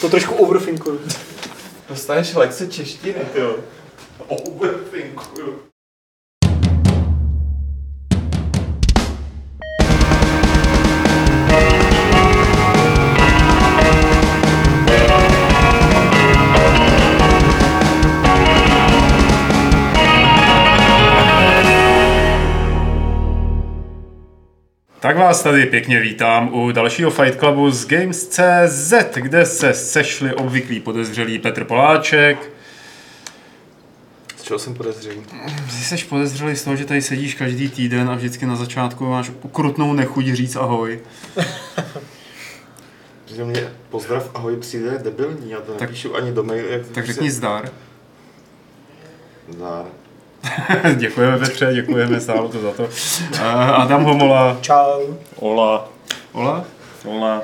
To trošku overthinkuju. Dostaneš lekce češtiny, ty jo. Overthinkuju. Tak vás tady pěkně vítám u dalšího Fight Clubu z Games.cz, kde se sešli obvyklí podezřelí Petr Poláček. Z čeho jsem podezřelý? Ty jsi podezřelý z toho, že tady sedíš každý týden a vždycky na začátku máš ukrutnou nechuť říct ahoj. Že mě pozdrav ahoj přijde debilní, já to Tak- nepíšu ani do mailu. Jak Tak řekni zdar. Zdar. děkujeme Petře, děkujeme, stálo to za to. Uh, Adam Homola. Čau. Ola, Ola? ola.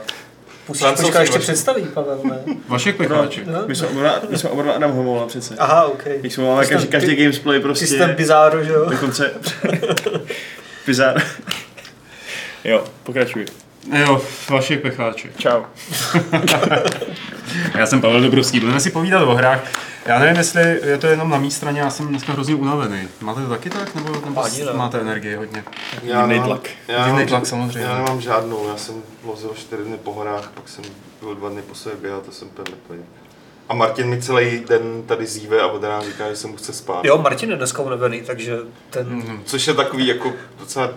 Musíš počkat, ještě vaši- představí, Pavel, ne? Vašek Pecháček. No, My jsme oba, dva- my jsme oba dva Adam Homola přece. Aha, OK. My jsme jsi každý, každý ty- gamesplay prostě. jsi ten bizáro, že jo? Dokonce... Bizar. jo, pokračuj. Jo, Vašek Pecháček. Čau. Já jsem Pavel Dobrovský, budeme si povídat o hrách. Já nevím, jestli je to jenom na mý straně, já jsem dneska hrozně unavený. Máte to taky tak, nebo, nebo Ani ne. máte energii hodně? Já nemám- tlak. Já nemám- tlak, samozřejmě. Já nemám žádnou, já jsem vozil čtyři dny po horách, pak jsem byl dva dny po sobě běhat, to jsem úplně mrtvý. A Martin mi celý den tady zíve a od rána říká, že se mu chce spát. Jo, Martin je dneska unavený, takže ten... Mhm. Což je takový jako docela...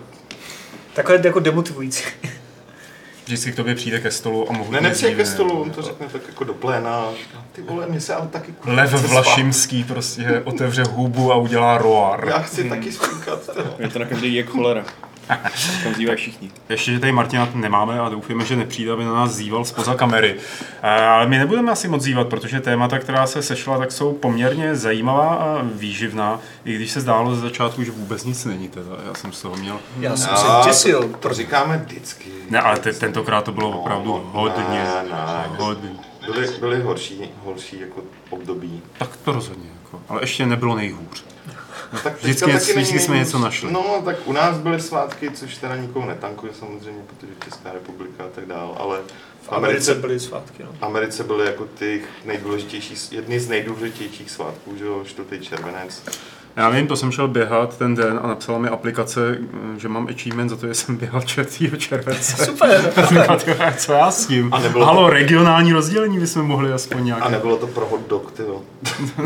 Takhle jako demotivující. Vždycky k tobě přijde ke stolu a mohu Ne, nepřijde ke stolu, on to řekne tak jako do pléna. Ty vole, mě se ale taky kurva Lev chce spát. Vlašimský prostě otevře hubu a udělá roar. Já chci taky spínkat. Je to na každý jak cholera. Tam zývají všichni. Ještě, že tady Martina nemáme a doufujeme, že nepřijde, aby na nás zýval spoza kamery. Eh, Ale my nebudeme asi moc zývat, protože témata, která se sešla, tak jsou poměrně zajímavá a výživná, i když se zdálo ze začátku, že vůbec nic není. Teda. Já jsem z toho měl... Já jsem A se těsil. to, to říkáme vždycky. Ne, ale te, tentokrát to bylo opravdu hodně. Ne, ne. hodně. Byly, byly horší, horší jako období. Tak to rozhodně. Jako. Ale ještě nebylo nejhůř. No, tak Vždycky- taky vždycky není jsme něco našli. No, tak u nás byly svátky, což teda nikoho netankuje samozřejmě, protože Česká republika a tak dál, ale v Americe Americe, byly svátky, no. Americe byly jako ty nejdůležitější, jedny z nejdůležitějších svátků, že jo, 4. červenec. Já vím, to jsem šel běhat ten den a napsala mi aplikace, že mám achievement za to, že jsem běhal 4. července. Super. Jsem říkal, "Tyjo, co já s tím? A nebylo Halo, regionální rozdělení bychom mohli aspoň nějak. A nebylo to pro hot dog, ty jo.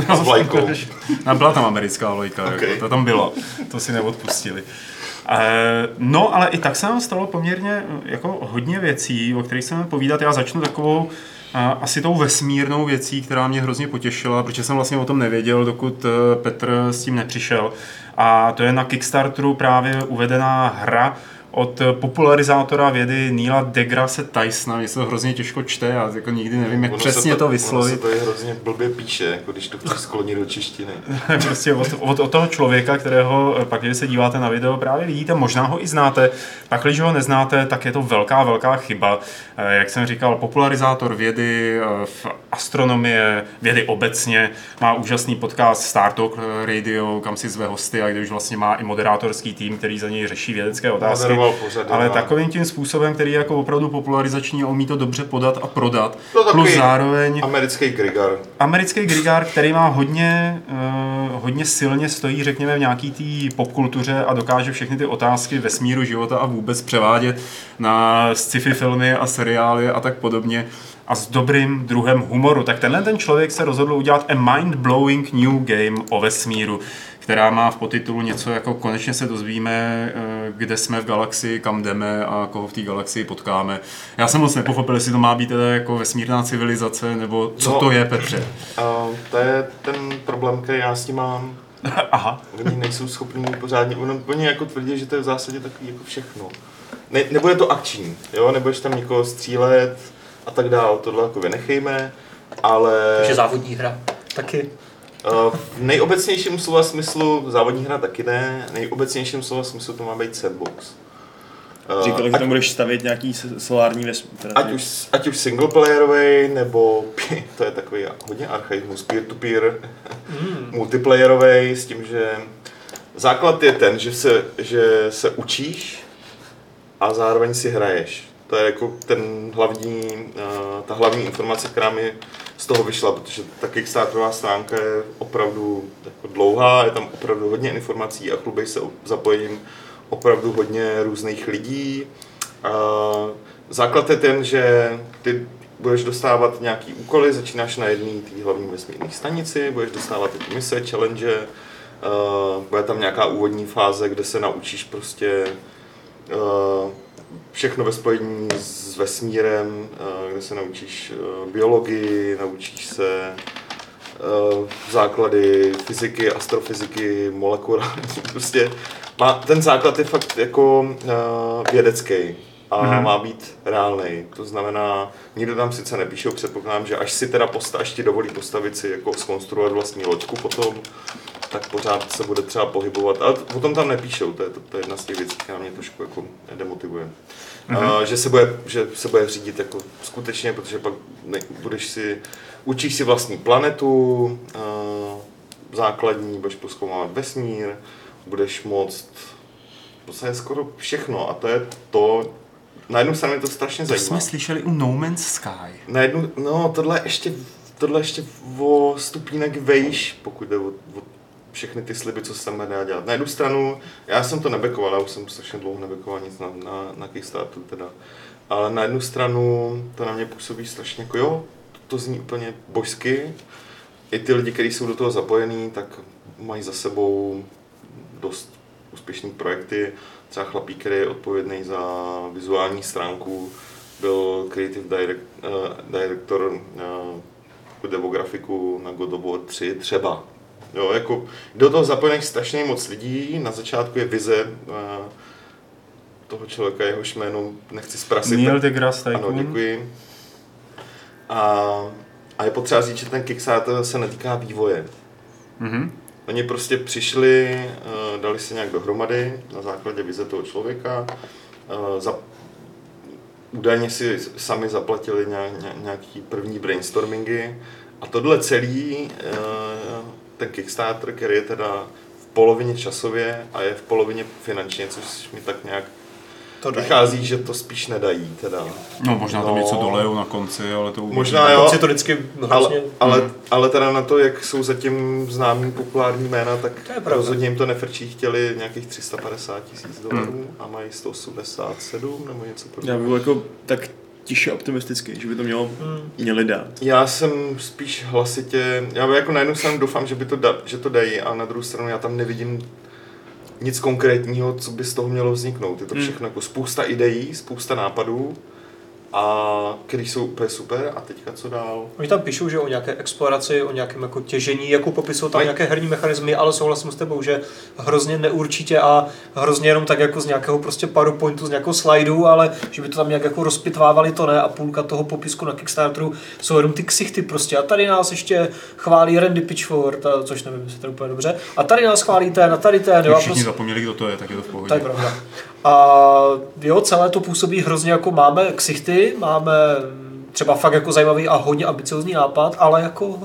S vlajkou. No, byla tam americká lojka, Ok. jako, to tam bylo, to si neodpustili. Eh, No, ale i tak se nám stalo poměrně jako hodně věcí, o kterých chceme povídat. Já začnu takovou eh, asi tou vesmírnou věcí, která mě hrozně potěšila, protože jsem vlastně o tom nevěděl, dokud eh, Petr s tím nepřišel. A to je na Kickstarteru právě uvedená hra od popularizátora vědy Neila deGrasse Tysona. Mě se to hrozně těžko čte, já jako nikdy nevím, jak Ono přesně to, Ono vyslovit. se to je hrozně blbě píše, jako když to sklonit do češtiny. prostě od, od, od toho člověka, kterého eh, pak, když se díváte na video, právě vidíte, možná ho i znáte. Pak, když ho neznáte, tak je to velká, velká chyba. Eh, Jak jsem říkal, popularizátor vědy, eh, v astronomie, vědy obecně, má úžasný podcast Star Talk Radio, kam si zve hosty a kde už vlastně má i moderátorský tým, který za něj řeší vědecké otázky. Pořady, Ale no. takovým tím způsobem, který je jako opravdu popularizační a umí to dobře podat a prodat. To Plus zároveň Americký Grigar. americký Grigar, který má hodně, uh, hodně silně stojí, řekněme, v nějaký té popkultuře a dokáže všechny ty otázky vesmíru, života a vůbec převádět na sci-fi filmy a seriály a tak podobně a s dobrým druhem humoru. Tak tenhle ten člověk se rozhodl udělat a mind-blowing new game o vesmíru, která má v podtitulu něco jako konečně se dozvíme, eh, kde jsme v galaxii, kam jdeme a koho v té galaxii potkáme. Já jsem moc nepochopil, jestli to má být teda jako vesmírná civilizace, nebo co No. to je, Petře. A to je ten problém, který já s tím mám. Aha. Oni nejsou schopní pořádně, ono, oni jako tvrdí, že to je v zásadě takový jako všechno. Ne, nebude to akční, jo, nebudeš tam někoho střílet a tak dál, tohle jako vynechejme, ale Takže závodní hra. Taky. Uh, v nejobecnějším slova smyslu, závodní hra taky ne, nejobecnějším slova smyslu to má být sandbox. Uh, Říkali, že ať, tam budeš stavět nějaký solární vesmír. ať, už, ať už singleplayerový, nebo to je takový hodně archaismus, peer-to-peer, Mm. multiplayerový s tím, že základ je ten, že se, že se učíš a zároveň si hraješ. To je jako ten hlavní, uh, ta hlavní informace, která mi z toho vyšla, protože ta Kickstarterová stránka je opravdu jako dlouhá, je tam opravdu hodně informací a chlubej se zapojením opravdu hodně různých lidí. Uh, základ je ten, že ty budeš dostávat nějaký úkoly, začínáš na jedné té hlavní vesmírné stanici, budeš dostávat ty mise, challenge, bude tam nějaká úvodní fáze, kde se naučíš prostě všechno ve spojení s vesmírem, uh, kde se naučíš uh, biologii, naučíš se uh, základy fyziky, astrofyziky, molekulární, prostě má, ten základ je fakt jako vědecký a mm-hmm. má být reálný. To znamená, nikdo tam sice nepíše, předpokládám, že až si teda posta, až ti dovolí postavit si, jako skonstruovat vlastní loďku potom, tak pořád se bude třeba pohybovat. Ale o tom tam nepíšou, to je, to, to je jedna z těch věcí, která mě trošku jako demotivuje. Mm-hmm. Uh, že, se bude, že se bude řídit jako skutečně, protože pak ne, budeš si, učíš si vlastní planetu, uh, základní, budeš poskoumávat vesmír, budeš moct je skoro všechno a to je to, na jednu stranu je to strašně to zajímavé. jsme slyšeli u No Man's Sky. Na jednu, no tohle ještě, tohle ještě o stupínek vejš, pokud jde o, o všechny ty sliby, co se tam dá dělat. Na jednu stranu, já jsem to nebekoval, já už jsem strašně dlouho nebekoval nic na, na, na Kickstarteru teda. Ale na jednu stranu to na mě působí strašně jako jo, to, to zní úplně božsky. I ty lidi, kteří jsou do toho zapojení, tak mají za sebou dost úspěšné projekty. Třeba chlapík, který je odpovědný za vizuální stránku, byl creative direct, uh, director uh, demografiku na God of War 3 třeba. Jo, jako do toho zapojených strašně moc lidí, na začátku je vize uh, toho člověka, jehož jméno nechci zprasit. Neil deGrasse Tycoon. Ano, děkuji. A, a je potřeba říct, že ten Kickstarter se netýká vývoje. Mm-hmm. Oni prostě přišli, eh, dali se nějak dohromady na základě vize toho člověka, eh, za, údajně si sami zaplatili nějaký první brainstormingy. A tohle celý, eh, ten Kickstarter, který je teda v polovině časově a je v polovině finančně, což mi tak nějak to dají. Vychází, že to spíš nedají teda. No možná tam no. něco dolejou na konci, ale to Možná jo. Na konci to vždycky ale, ale, hmm. ale teda na to, jak jsou zatím známý populární jména, tak rozhodně jim to nefrčí, chtěli nějakých 350 tisíc dolarů hmm. a mají 187 nebo něco podobného. Já byl jako tak tiše optimistický, že by to mělo, hmm. měli dát. Já jsem spíš hlasitě, já jako na jednu stranu doufám, že, by to da, že to dají, a na druhou stranu já tam nevidím nic konkrétního, co by z toho mělo vzniknout. Je to hmm. všechno jako spousta ideí, spousta nápadů, a který jsou úplně super a teďka co dál. Oni tam píšou, že o nějaké exploraci, o nějakém jako těžení, jako popisují tam Maj... nějaké herní mechanismy, ale souhlasím s tebou, že hrozně neurčitě a hrozně jenom tak jako z nějakého prostě PowerPointu, z nějakého slajdu, ale že by to tam nějak jako rozpitvávali, to ne a půlka toho popisku na Kickstarteru jsou jenom ty ksichty prostě a tady nás ještě chválí Randy Pitchford, a, což nevím, jestli to je úplně dobře, a tady nás chválí ten a tady ten. Všichni prostě... zapomněli, kdo to je, tak je to v pohodě. Tak pravda. A jo, celé to působí hrozně jako máme ksichty, máme třeba fakt jako zajímavý a hodně ambiciozní nápad, ale jako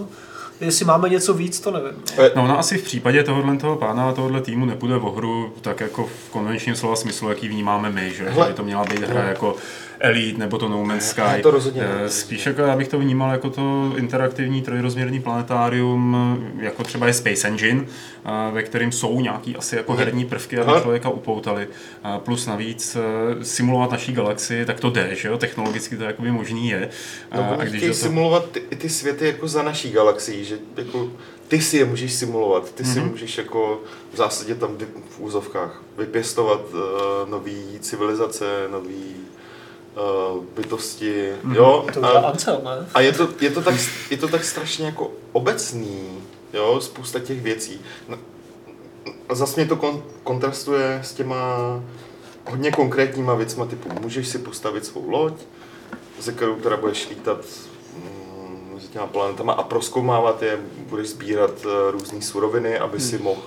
jestli máme něco víc, to nevím. No, no asi v případě tohohle toho pána a tohohle týmu nepůjde o hru tak jako v konvenčním slova smyslu, jaký vnímáme my, že, že by to měla být hra jako Elite nebo to No Man's Sky. To rozhodně eh, Spíš jako já bych to vnímal jako to interaktivní trojrozměrný planetárium, jako třeba je Space Engine, eh, ve kterém jsou nějaký asi jako herní prvky, aby člověka upoutali. Plus navíc eh, simulovat naší galaxii, tak to jde, že jo? Technologicky to jakoby možný je. No, a když to... simulovat ty, ty světy jako za naší galaxii, že jako ty si je můžeš simulovat, ty si mm-hmm. můžeš jako v zásadě tam v úzovkách vypěstovat uh, nový civilizace, nový uh, bytosti, mm, jo. To a, Ancel, ne? a je to, je, to tak, je to tak strašně jako obecný, jo, spousta těch věcí. No, a zase mě to kon, kontrastuje s těma hodně konkrétníma věcma typu můžeš si postavit svou loď, ze kterou teda budeš lítat mm, mezi těma planetama a proskoumávat je, budeš sbírat uh, různé suroviny, aby hmm. si mohl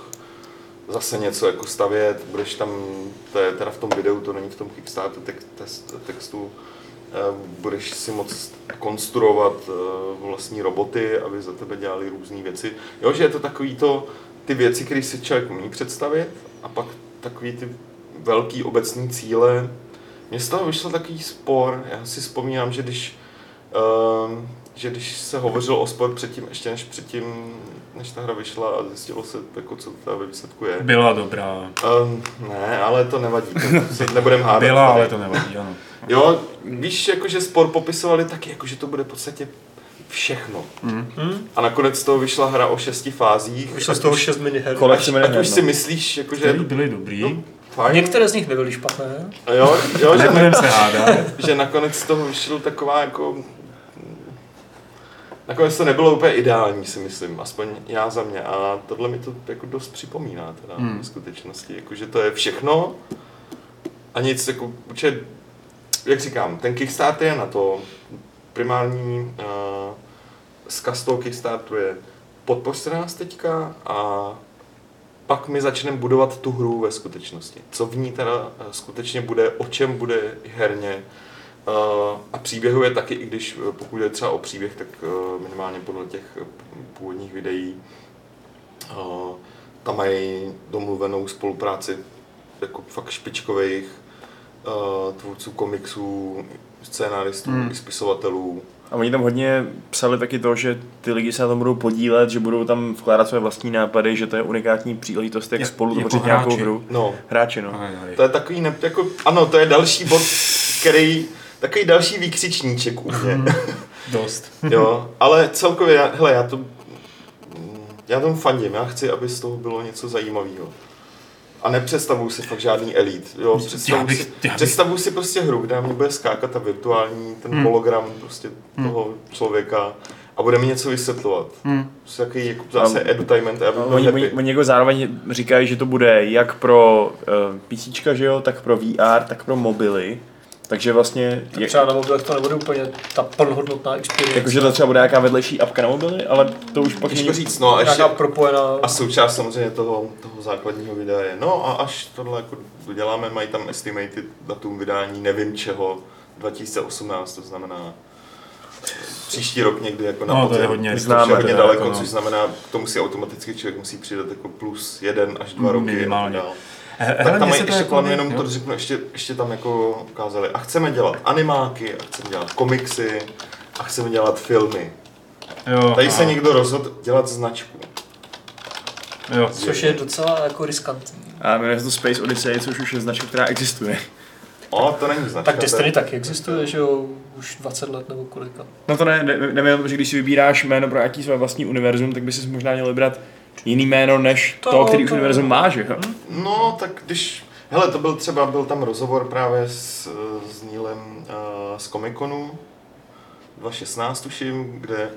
zase něco jako stavět, budeš tam, to je teda v tom videu, to není v tom Kickstarter text, textu, eh, budeš si moc konstruovat eh, vlastní roboty, aby za tebe dělali různé věci. Jo, že je to takový to, ty věci, které si člověk umí představit a pak takový ty velký obecní cíle, Mně z toho vyšel takový spor. Já si vzpomínám, že když, um, že když se hovořilo o spor předtím, ještě než předtím, než ta hra vyšla a zjistilo se, jako, co ta ve výsledku je. Byla dobrá. Um, ne, ale to nevadí, to se nebudeme hádat. Byla, tady. ale to nevadí, ano. Jo, víš, jakože spor popisovali taky, jakože to bude v podstatě všechno. Mm. Hm? A nakonec z toho vyšla hra o šesti fázích. Vyšlo z toho už- 6 miniher. Ať, ať už si myslíš, jakože... Který byly dobrý. No, fajn. Některé z nich nebyly špatné. A Jo, jo že, se hádat. že nakonec z toho vyšlo taková jako... Nakonec to nebylo úplně ideální, si myslím, aspoň já za mě. A tohle mi to jako dost připomíná teda Hmm. v skutečnosti. Jako, že to je všechno a nic jako určitě, jak říkám, ten Kickstarter je na to, primární uh, zkaz toho Kickstarteru je podpořte nás teďka a pak my začneme budovat tu hru ve skutečnosti. Co v ní teda eh, skutečně bude, o čem bude herně. Uh, a příběhu je taky, i když eh, pokud je třeba o příběh, tak uh, minimálně podle těch eh, původních videí tam mají domluvenou spolupráci jako fakt špičkových tvůrců komiksů, scénáristů, Hmm. i spisovatelů. A oni tam hodně psali taky to, že ty lidi se na tom budou podílet, že budou tam vkládat své vlastní nápady, že to je unikátní příležitost, jak Jak- spolu jako tvořit nějakou hru. No, Hráči, no. Aj, aj. To je takový, ne, jako, ano, to je další bod, který, takový další výkřičníček u mě. Dost. jo, ale celkově, já, hele, já to, já tomu fandím, já chci, aby z toho bylo něco zajímavého. A nepředstavuju si fakt žádný elit. Jo, Já představuju, bych- si, já bych- představuju si prostě hru, kde mě bude skákat ta virtuální, ten Hmm. hologram prostě toho člověka a bude mi něco vysvětlovat. Hmm. Prostě takový jako zase edutainment a já Oni, oni, oni jako zároveň říkají, že to bude jak pro uh, PC, že jo, tak pro VR, tak pro mobily. Takže vlastně, Tak je, třeba na mobilech to nebude úplně ta plnohodnotná experience. jakože to třeba bude nějaká vedlejší apka na mobily, ale to už pak není... říct, no a ještě, Nějaká propojená... A součást samozřejmě toho, toho základního videa je, no a až tohle jako doděláme, mají tam estimated datum vydání nevím čeho, 2018, to znamená příští rok někdy jako na No, to je hodně- známe je hodně daleko, jako no. což znamená, k tomu si automaticky člověk musí přidat jako plus jeden až dva roky. Minimálně. dál. He- Tak tam mají se ještě jako- plán, jenom to řeknu, ještě, ještě tam jako ukázali. A chceme dělat animáky, a chceme dělat komiksy, a chceme dělat filmy. Jo, Tady se a- někdo rozhodl dělat značku. Jo. Což je docela jako riskantní. A jmenuje se to Space Odyssey, což už je značka, která existuje. O, to není značka. Tak Destiny taky existuje, že jo, už 20 let nebo kolika. No to ne, ne, nevím, že když si vybíráš jméno pro nějaký své vlastní univerzum, tak by si možná měl vybrat jiný jméno než to, To- to který už to- univerzum má, že jo? No, tak když... Hele, to byl třeba, byl tam rozhovor právě s, s Nílem uh, z Comiconu 2016, tuším, kde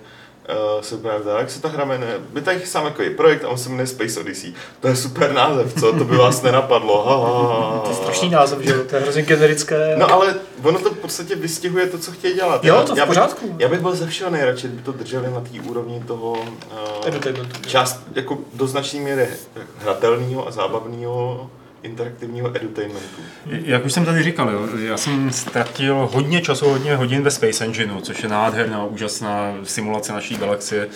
uh, se právě ptá, jak se ta hra jmenuje. By tady sám jako je projekt a on se jmenuje Space Odyssey. To je super název, co? To by vás nenapadlo. Ha, ha, ha. To je strašný název, že to je hrozně generické. No ale ono to v podstatě vystihuje to, co chtějí dělat. Jo, Já- to v já bych- pořádku. Já bych byl ze všeho nejradši, kdyby to drželi na té úrovni toho uh, část jako do značné míry hratelného a zábavného interaktivního edutainmentu. Jak už jsem tady říkal, jo, já jsem ztratil hodně času, hodně hodin ve Space Engineu, což je nádherná, úžasná simulace naší galaxie.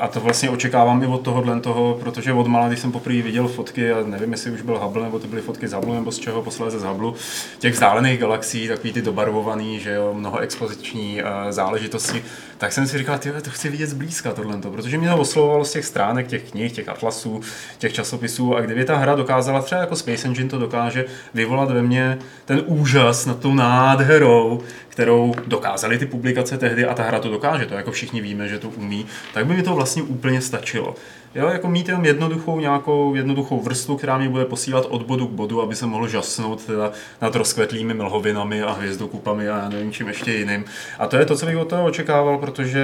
A- to vlastně očekávám i od tohohle toho, protože od mala, když jsem poprvé viděl fotky, a nevím, jestli už byl Hubble, nebo to byly fotky z Hubble, nebo z čeho posléze z Hubble, těch vzdálených galaxií, takový ty dobarvovaný, že jo, mnoho expoziční záležitosti, tak jsem si říkal, ty to chci vidět zblízka tohle, protože mě to oslovovalo z těch stránek, těch knih, těch atlasů, těch časopisů a kdyby ta hra dokázala, třeba jako Space Engine to dokáže vyvolat ve mně ten úžas nad tou nádherou, kterou dokázali ty publikace tehdy a ta hra to dokáže, to jako všichni víme, že to umí, tak by mi to vlastně úplně stačilo. Jo, jako mít jenom jednoduchou nějakou jednoduchou vrstvu, která mě bude posílat od bodu k bodu, aby se mohl žasnout teda nad rozkvetlými mlhovinami a hvězdokupami a já nevím čím ještě jiným. A to je to, co bych od toho očekával, protože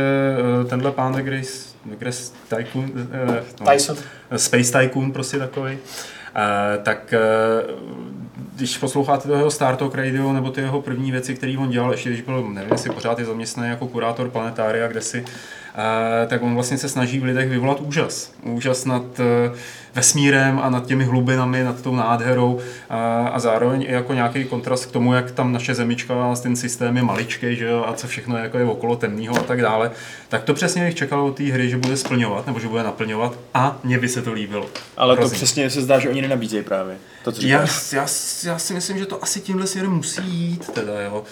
eh, tenhle pán de Grace, de Grace Tycoon, eh, no, Tyson. Space Tycoon prostě takový. Uh, tak uh, když posloucháte toho Star Talk Radio nebo ty jeho první věci, které on dělal, ještě když byl, nevím, jestli pořád je zaměstnaný jako kurátor planetária, kde si, uh, tak on vlastně se snaží v lidech vyvolat úžas. Úžas nad uh, vesmírem a nad těmi hlubinami, nad tou nádherou uh, a zároveň i jako nějaký kontrast k tomu, jak tam naše zemička, ten systém je maličký, že jo, a co všechno je, jako je okolo temného a tak dále. Tak to přesně bych čekal od té hry, že bude splňovat nebo že bude naplňovat a mně by se to líbilo. Ale to Hrozně. přesně se zdá, že oni nenabízejí právě. To, co Já, já, já si myslím, že to asi tímhle směrem musí jít teda, jo.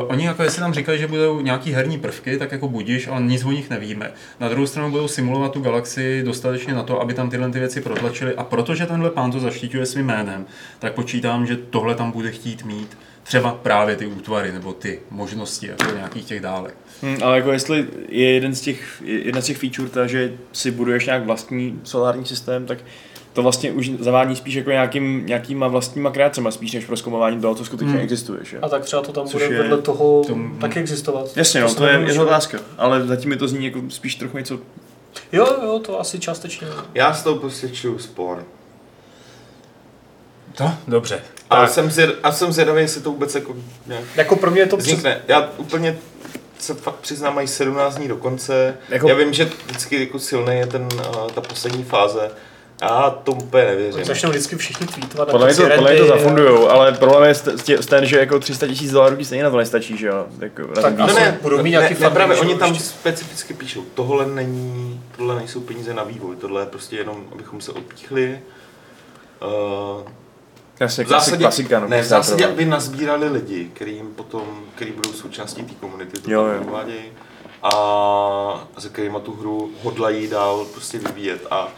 Uh, oni jako jestli nám říkají, že budou nějaký herní prvky, tak jako budíš, ale nic o nich nevíme. Na druhou stranu budou simulovat tu galaxii dostatečně na to, aby tam tyhle ty věci protlačili a protože tenhle pán to zaštiťuje svým jménem, tak počítám, že tohle tam bude chtít mít třeba právě ty útvary nebo ty možnosti jako nějakých těch dálek. Hmm, ale jako jestli je jeden z těch, jedna z těch feature ta, že si buduješ nějak vlastní solární systém, tak to vlastně už zavání spíš jako nějakým, nějakýma vlastníma kreacema, spíš než proskoumování toho, co skutečně hmm. existuje. Že? A tak třeba to tam Což bude je vedle toho tom- taky existovat. Jasně, no, to je, je otázka. Ale zatím mi to zní jako spíš trochu něco... Jo, jo, to asi částečně. Já z toho prostě čuju spor. To? Dobře. A Tak. jsem, zvěd, a jsem zvědavý, jestli to vůbec jako nějak Jako pro mě je to přes... vznikne. Já úplně se fakt přiznám, mají 17 dní do konce. Jako- Já vím, že vždycky jako silný je ten, uh, ta poslední fáze. Já tomu úplně nevěřím. Začnou vždycky všichni tweetovat. Podle mě to, podle mě to zafundujou, ale problém je ten, že jako 300 tisíc dolarů ti stejně na to nestačí, že jo? Jako, na Tak a ne, ne, budou mít nějaký ne, ne, právě oni tam ještě. specificky píšou, tohle není, tohle nejsou peníze na vývoj, tohle je prostě jenom, abychom se odpíchli. Uh, Jasně, v zásadě, klasika, no, ne, v Kickstarter, zásadě, aby nazbírali lidi, který jim potom, který budou součástí té komunity, to Jo, a se kterými tu hru hodlají dál prostě vyvíjet. A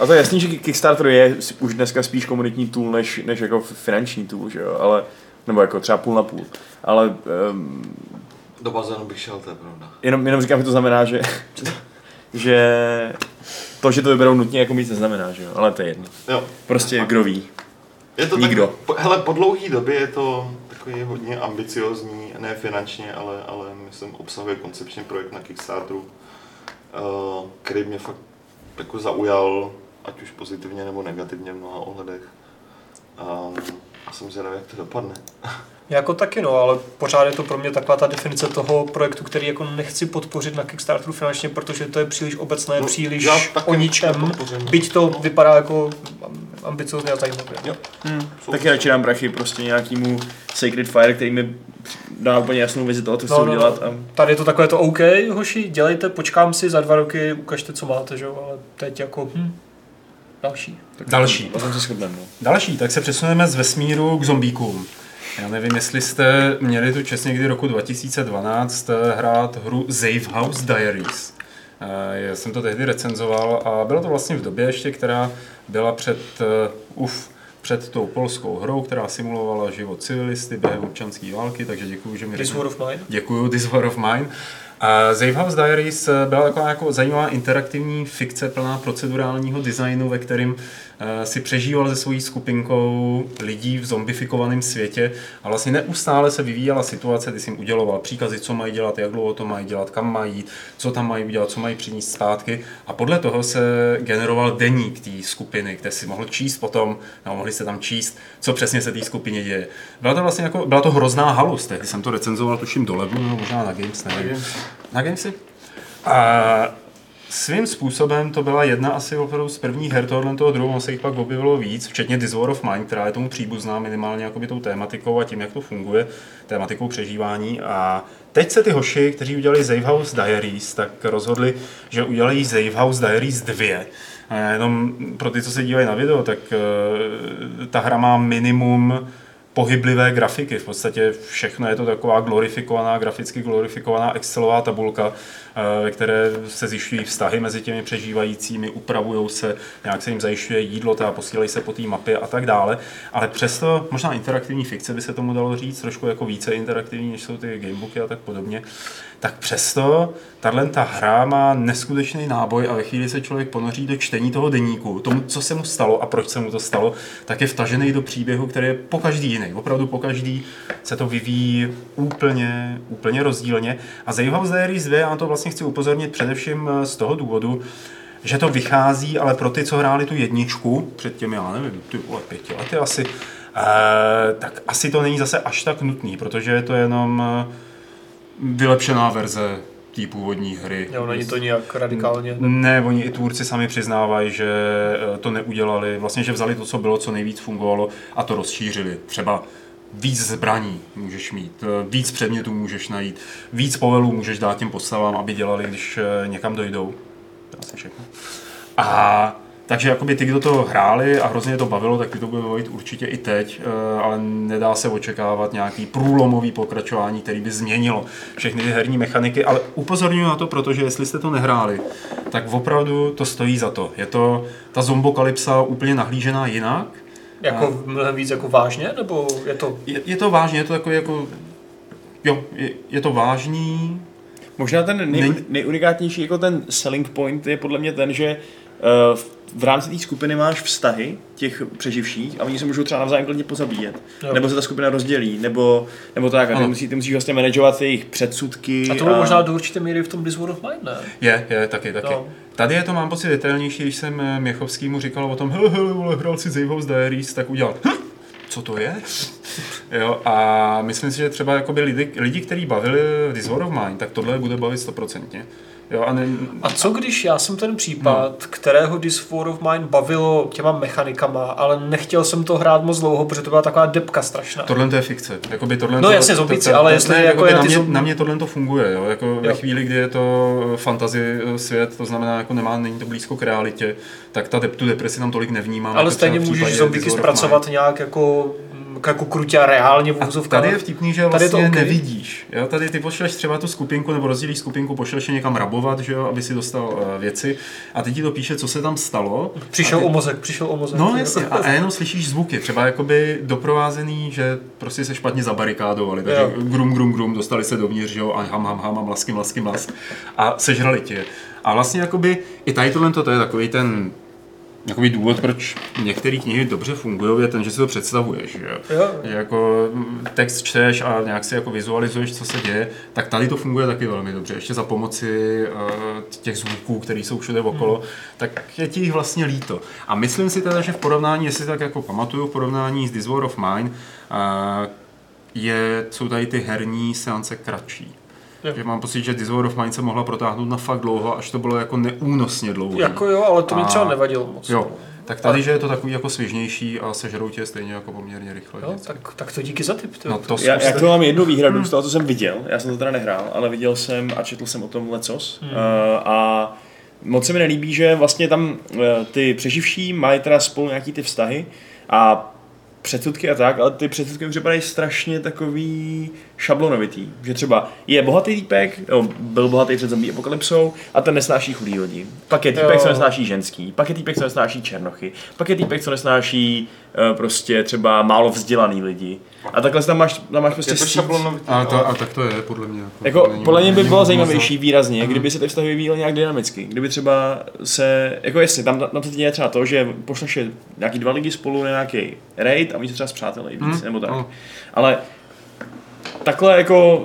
A to je jasný, že Kickstarter je už dneska spíš komunitní tool, než, než jako finanční tool, že jo? Ale, nebo jako třeba půl na půl. Ale um, do bazénu bych šel, to je pravda. jenom, jenom říkám, že to znamená, že, že to, že to vyberou nutně jako mít neznamená, že jo? Ale to je jedno. Jo. Prostě kdo ví. Je to Nikdo. Tak, po, hele, po dlouhé době je to takový hodně ambiciozní, ne finančně, ale, ale myslím obsahuje koncepčně projekt na Kickstarteru, uh, který mě fakt jako zaujal, ať už pozitivně nebo negativně v mnoha ohledech. Um, a jsem zvědavý, jak to dopadne. Jako taky no, ale pořád je to pro mě taková ta definice toho projektu, který jako nechci podpořit na Kickstarteru finančně, protože to je příliš obecné, No, příliš o ničem, byť to vypadá jako ambiciozně a zajímavě. Jo. Hmm. Taky radši dám prachy prostě nějakému Sacred Fire, který mi dá úplně jasnou vizi toho, co chci No, no, udělat. no. A Tady je to takové to OK, hoši, dělejte, počkám si za dva roky, ukažte, co máte, že jo, ale teď jako hm, další. tak Další. Potom se shodneme. No. Další, tak se přesuneme z vesmíru k zombíkům. Já nevím, jestli jste měli tu čest někdy roku 2012 hrát hru Safe House Diaries. Eh, Já jsem to tehdy recenzoval a bylo to vlastně v době ještě, která byla před, uh, uf, před tou polskou hrou, která simulovala život civilisty během občanské války, takže děkuji, že mi This War of Mine. Děkuju, This War of Mine. A Safe House Diaries eh, byla taková jako zajímavá interaktivní fikce plná procedurálního designu, ve kterým eh, si přežíval se svojí skupinkou lidí v zombifikovaném světě a vlastně neustále se vyvíjela situace, ty jsi jim uděloval příkazy, co mají dělat, jak dlouho to mají dělat, kam mají jít, co tam mají udělat, co mají přinést zpátky a podle toho se generoval deník té skupiny, kde si mohl číst potom, nebo mohli se tam číst, co přesně se té skupině děje. Byla to vlastně jako, byla to hrozná halus, tehdy jsem to recenzoval tuším do Levelu, nebo možná na Games, nevím. Na Gamesy? A svým způsobem to byla jedna asi opravdu z prvních her tohohle toho druhu, on se jich pak objevilo víc, včetně This War of Mine, která je tomu příbuzná minimálně jakoby tou tématikou a tím, jak to funguje, tématikou přežívání. A teď se ty hoši, kteří udělali Safe House Diaries, tak rozhodli, že udělají Safe House Diaries 2. A jenom pro ty, co se dívají na video, tak eh, ta hra má minimum pohyblivé grafiky. V podstatě všechno je to taková glorifikovaná, graficky glorifikovaná Excelová tabulka, eh, ve které se zjišťují vztahy mezi těmi přežívajícími, upravují se, nějak se jim zajišťuje jídlo, teda posílají se po té mapě a tak dále. Ale přesto možná interaktivní fikce by se tomu dalo říct, trošku jako více interaktivní, než jsou ty gamebooky a tak podobně. Tak přesto tahle ta hra má neskutečný náboj a ve chvíli se člověk ponoří do čtení toho deníku, tomu, co se mu stalo a proč se mu to stalo, tak je vtažený do příběhu, který je po každý jiný. Opravdu po každý se to vyvíjí úplně, úplně rozdílně. A Save House Diaries 2, já na to vlastně chci upozornit především eh, z toho důvodu, že to vychází, ale pro ty, co hráli tu jedničku, před těmi, já nevím, ty vole, pěti lety asi, eh, tak asi to není zase až tak nutný, protože je to jenom eh, vylepšená verze té původní hry. Jo, není to nějak radikálně. Ne, oni i tvůrci sami přiznávají, že eh, to neudělali, vlastně, že vzali to, co bylo, co nejvíc fungovalo a to rozšířili. Třeba víc zbraní můžeš mít, eh, víc předmětů můžeš najít, víc povelů můžeš dát těm postavám, aby dělali, když eh, někam dojdou. To je asi všechno. A takže jakoby ty, kdo to hráli a hrozně je to bavilo, tak ty to bude bavit určitě i teď, eh, ale nedá se očekávat nějaký průlomový pokračování, který by změnilo všechny ty herní mechaniky, ale upozorňuji na to, protože jestli jste to nehráli, tak opravdu to stojí za to. Je to ta zombokalypsa úplně nahlížená jinak, Jako mnohem víc jako vážně, nebo je to... je, je to vážně, je to takový jako, jo, je, je to vážný, Možná ten nej, nejunikátnější jako ten selling point je podle mě ten, že eh, v- v rámci té skupiny máš vztahy těch přeživších a oni se můžou třeba navzájem klidně pozabíjet. Jo. Nebo se ta skupina rozdělí, nebo, nebo tak. A ty, Ano. musí, ty musíš vlastně manažovat jejich předsudky. A to bylo možná do určité míry v tom Discord of Mind, ne? Je, je, taky, taky. No. Tady je to, mám pocit, detailnější, když jsem eh, Měchovskýmu říkal o tom, hele, hele, vole, hrál si Zavehouse Diaries, tak udělal, "Hm, co to je? jo, a myslím si, že třeba jakoby lidi, lidi kteří bavili v This War of Mine, tak tohle je bude bavit stoprocentně. Jo, a ne, A co když já jsem ten případ, no. kterého This War of Mine bavilo těma mechanikama, ale nechtěl jsem to hrát moc dlouho, protože to byla taková depka strašná. Tohle to je fikce. Jakoby tohle No jasně, zombíci, ale jestli jako jakoby jen na, mě, na mě tohle to funguje. Jo? Jako ve Jo. chvíli, kdy je to fantasy svět, to znamená, jako nemá, není to blízko k realitě, tak ta, dep- tu depresi tam tolik nevnímám. ale jako stejně můžeš of zpracovat nějak jako, jako krutě a reálně v úzovkách. tady je vtipný, že Tady vlastně je to OK. nevidíš. Jo? Tady ty pošleš třeba tu skupinku nebo rozdělíš skupinku, pošleš je někam rabovat, že jo? aby si dostal uh, věci a teď ti to píše, co se tam stalo. Přišel ty... o mozek, přišel o mozek. No jasně, a, a jenom slyšíš zvuky, třeba jakoby doprovázený, že prostě se špatně zabarikádovali, takže Jo. grum, grum, grum, dostali se dovnitř, že jo, a ham, ham, ham, a mlasky, mlasky, mlask a sežrali tě. A vlastně jakoby i tady tohle to je takový ten Jakoby důvod, proč některé knihy dobře fungují, je ten, že si to představuješ. Že, jo? Jako text čteš a nějak si jako vizualizuješ, co se děje, tak tady to funguje taky velmi dobře. Ještě za pomoci uh, těch zvuků, které jsou všude okolo, hmm. tak je ti jich vlastně líto. A myslím si teda, že v porovnání, jestli tak jako pamatuju, v porovnání s This War of Mine, uh, je, jsou tady ty herní seance kratší. Jo. Že mám pocit, že This War of Mine se mohla protáhnout na fakt dlouho, až to bylo jako neúnosně dlouho. Jako jo, ale to mi A- třeba nevadilo moc. Jo, tak tady, že je to takový jako svěžnější a sežerou tě stejně jako poměrně rychle. Jo, tak, tak to díky za tip. No to Já, já k tomu mám jednu výhradu z toho, co jsem viděl. Já jsem to teda nehrál, ale viděl jsem a četl jsem o tom lecos. Hmm. Uh, a moc se mi nelíbí, že vlastně tam uh, ty přeživší mají teda spolu nějaký ty vztahy a předsudky a tak, ale ty předsudky mi připadají strašně takový šablonovitý. Že třeba je bohatý týpek, jo, byl bohatý před zombie apokalypsou a ten nesnáší chudý lidi. Pak je týpek, Jo. co nesnáší ženský, pak je týpek, co nesnáší černochy, pak je týpek, co nesnáší uh, prostě třeba málo vzdělaný lidi. A takhle tam máš, tam máš prostě Je to šablonovitý. A, to, a tak to je, podle mě. jako, není- podle mě by bylo zajímavější výrazně, kdyby se ty vztahy vyvíjely nějak dynamicky. Kdyby třeba se, jako jestli, tam, tam se děje třeba to, že pošleš je nějaký dva lidi spolu na nějaký raid a oni se třeba zpřátelejí víc, Hmm, nebo tak. no. Ale takhle jako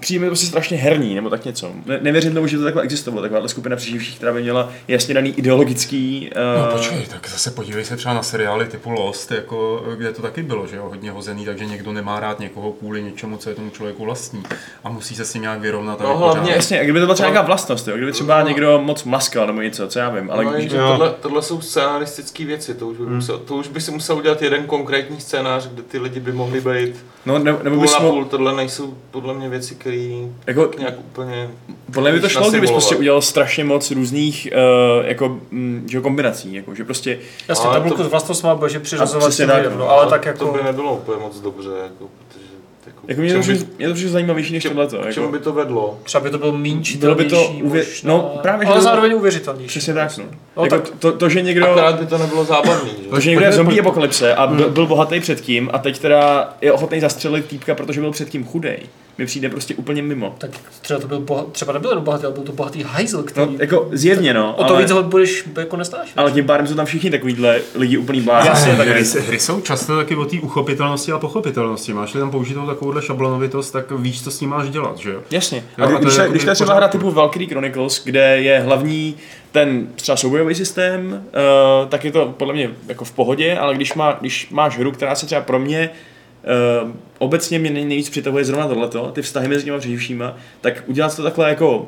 přijde mi to prostě strašně herní, nebo tak něco. Ne, nevěřím tomu, že to takhle existovalo, takováhle skupina přeživších, která by měla jasně daný ideologický... No Uh, počkej, tak zase podívej se třeba na seriály typu Lost, jako, kde to taky bylo, že jo, hodně hozený, takže někdo nemá rád někoho kvůli něčemu, co je tomu člověku vlastní a musí se s tím nějak vyrovnat. No, hlavně- Jasně, a kdyby to byla třeba nějaká vlastnost, jo? kdyby třeba No. někdo moc maskal nebo něco, co já vím, ale Ale když, no, tohle, tohle jsou scénaristické věci, to už, by musel, to už by si musel udělat jeden konkrétní scénář, kde ty lidi by mohli být no, nebo, nebo půl bys na půl, tohle nejsou podle mě věci, které jako, nějak úplně... Podle mě by to šlo, kdybys prostě udělal strašně moc různých uh, jako, mm, že kombinací, jako, že prostě, Jasně, Ale tabulku to- s vlastnostmi bude přiřazovat tak, no. no, ale tak To jako... by nebylo úplně moc dobře, jako, protože... Jako, jako mě, to čemu přijde, by, mě to přijde zajímavější než tohleto. k čemu Jako, by to vedlo? Třeba by to byl méně Bylo by to čitelnější, uvě- možná, no, právě, že ale to- zároveň uvěřitelnější. přesně tak, no. No, jako, tak- to, to, že někdo... Akorát by to nebylo zábavný, že? To, že někdo je zombie pojď- apokalypse a byl, byl bohatý předtím a teď teda je ochotný zastřelit týpka, protože byl předtím chudej, mi přijde prostě úplně mimo. Tak třeba to byl boha, třeba nebyl jenom bohatý, ale byl to bohatý hajzl, který... No, jako zjevně, no, o to ale, víc ho budeš jako nestáš. ale tím pádem jsou tam všichni takovýhle lidi úplný blázni. Jasně, tak hry, hry jsou často taky o té uchopitelnosti a pochopitelnosti. Máš-li tam použitou takovouhle šablonovitost, tak víš, co s ním máš dělat, že jo? Jasně. Jo, A když, je to, když to je třeba hra typu Valkyrie Chronicles, kde je hlavní ten třeba soubojový systém, uh, tak je to podle mě jako v pohodě, ale když, má, když máš hru, která se třeba pro mě uh, obecně mě nej- nejvíc přitahuje zrovna tohleto, ty vztahy mezi těma přeživšíma, tak udělat to takhle jako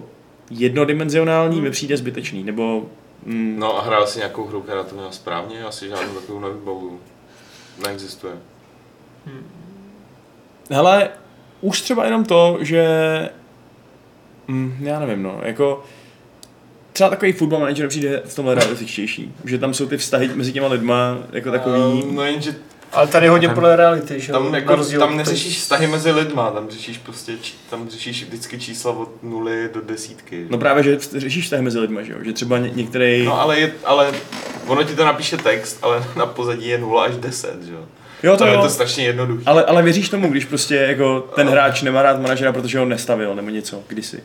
jednodimenzionální mi přijde zbytečný, nebo mm, No a hrál si nějakou hru, která to měla správně? Já si žádnou takovou nevybavuju. Neexistuje. Hele, už třeba jenom to, že... Mm, já nevím, no, jako... třeba takový football manager přijde v tomhle realističtější, že tam jsou ty vztahy mezi těma lidma jako takový, No jenže Ale tady hodně podle reality, že jo? tam, jako, rozdíl tam neřešíš vztahy mezi lidma, tam řešíš prostě, či- tam řešíš vždycky čísla od nuly do desítky. no právě, že řešíš vztahy mezi lidma, že jo, že třeba ně, některý, No ale, je, ale ono ti to napíše text, ale na pozadí je 0 až 10, že jo? Jo to To je jo, to strašně jednoduché. ale, ale věříš tomu, když prostě jako ten hráč nemá rád manažera, protože ho nestavil, nebo něco, kdysi.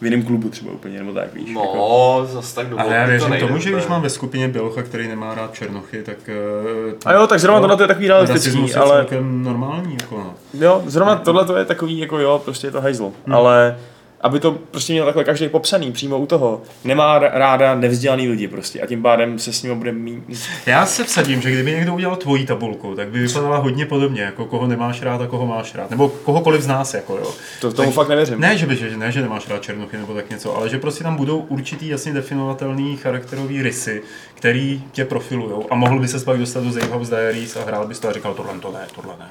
V jiném klubu třeba úplně, nebo tak, víš. Jako. No, zas tak do Ale já věřím nejde tomu, že když mám ve skupině Bělocha, který nemá rád Černochy, tak... eh, A jo, tak zrovna tohle to je takový realistický, je ale celkem normální, jako no. jo, zrovna tohle to je takový, jako jo, prostě je to hajzl, Hmm. ale aby to prostě měl takhle každý popsaný přímo u toho. Nemá ráda nevzdělaný lidi prostě a tím pádem se s ním bude mít. Já se vsadím, že kdyby někdo udělal tvoji tabulku, tak by vypadala hodně podobně, jako koho nemáš rád a koho máš rád. Nebo kohokoliv z nás, jako jo. To tomu Tak- fakt nevěřím. Ne, že, by, že, ne, že nemáš rád černochy nebo tak něco, ale že prostě tam budou určitý jasně definovatelný charakterový rysy, který tě profilujou a mohl by se pak dostat do Zave House Diaries a hrál bys to a říkal tohle to ne, tohle ne.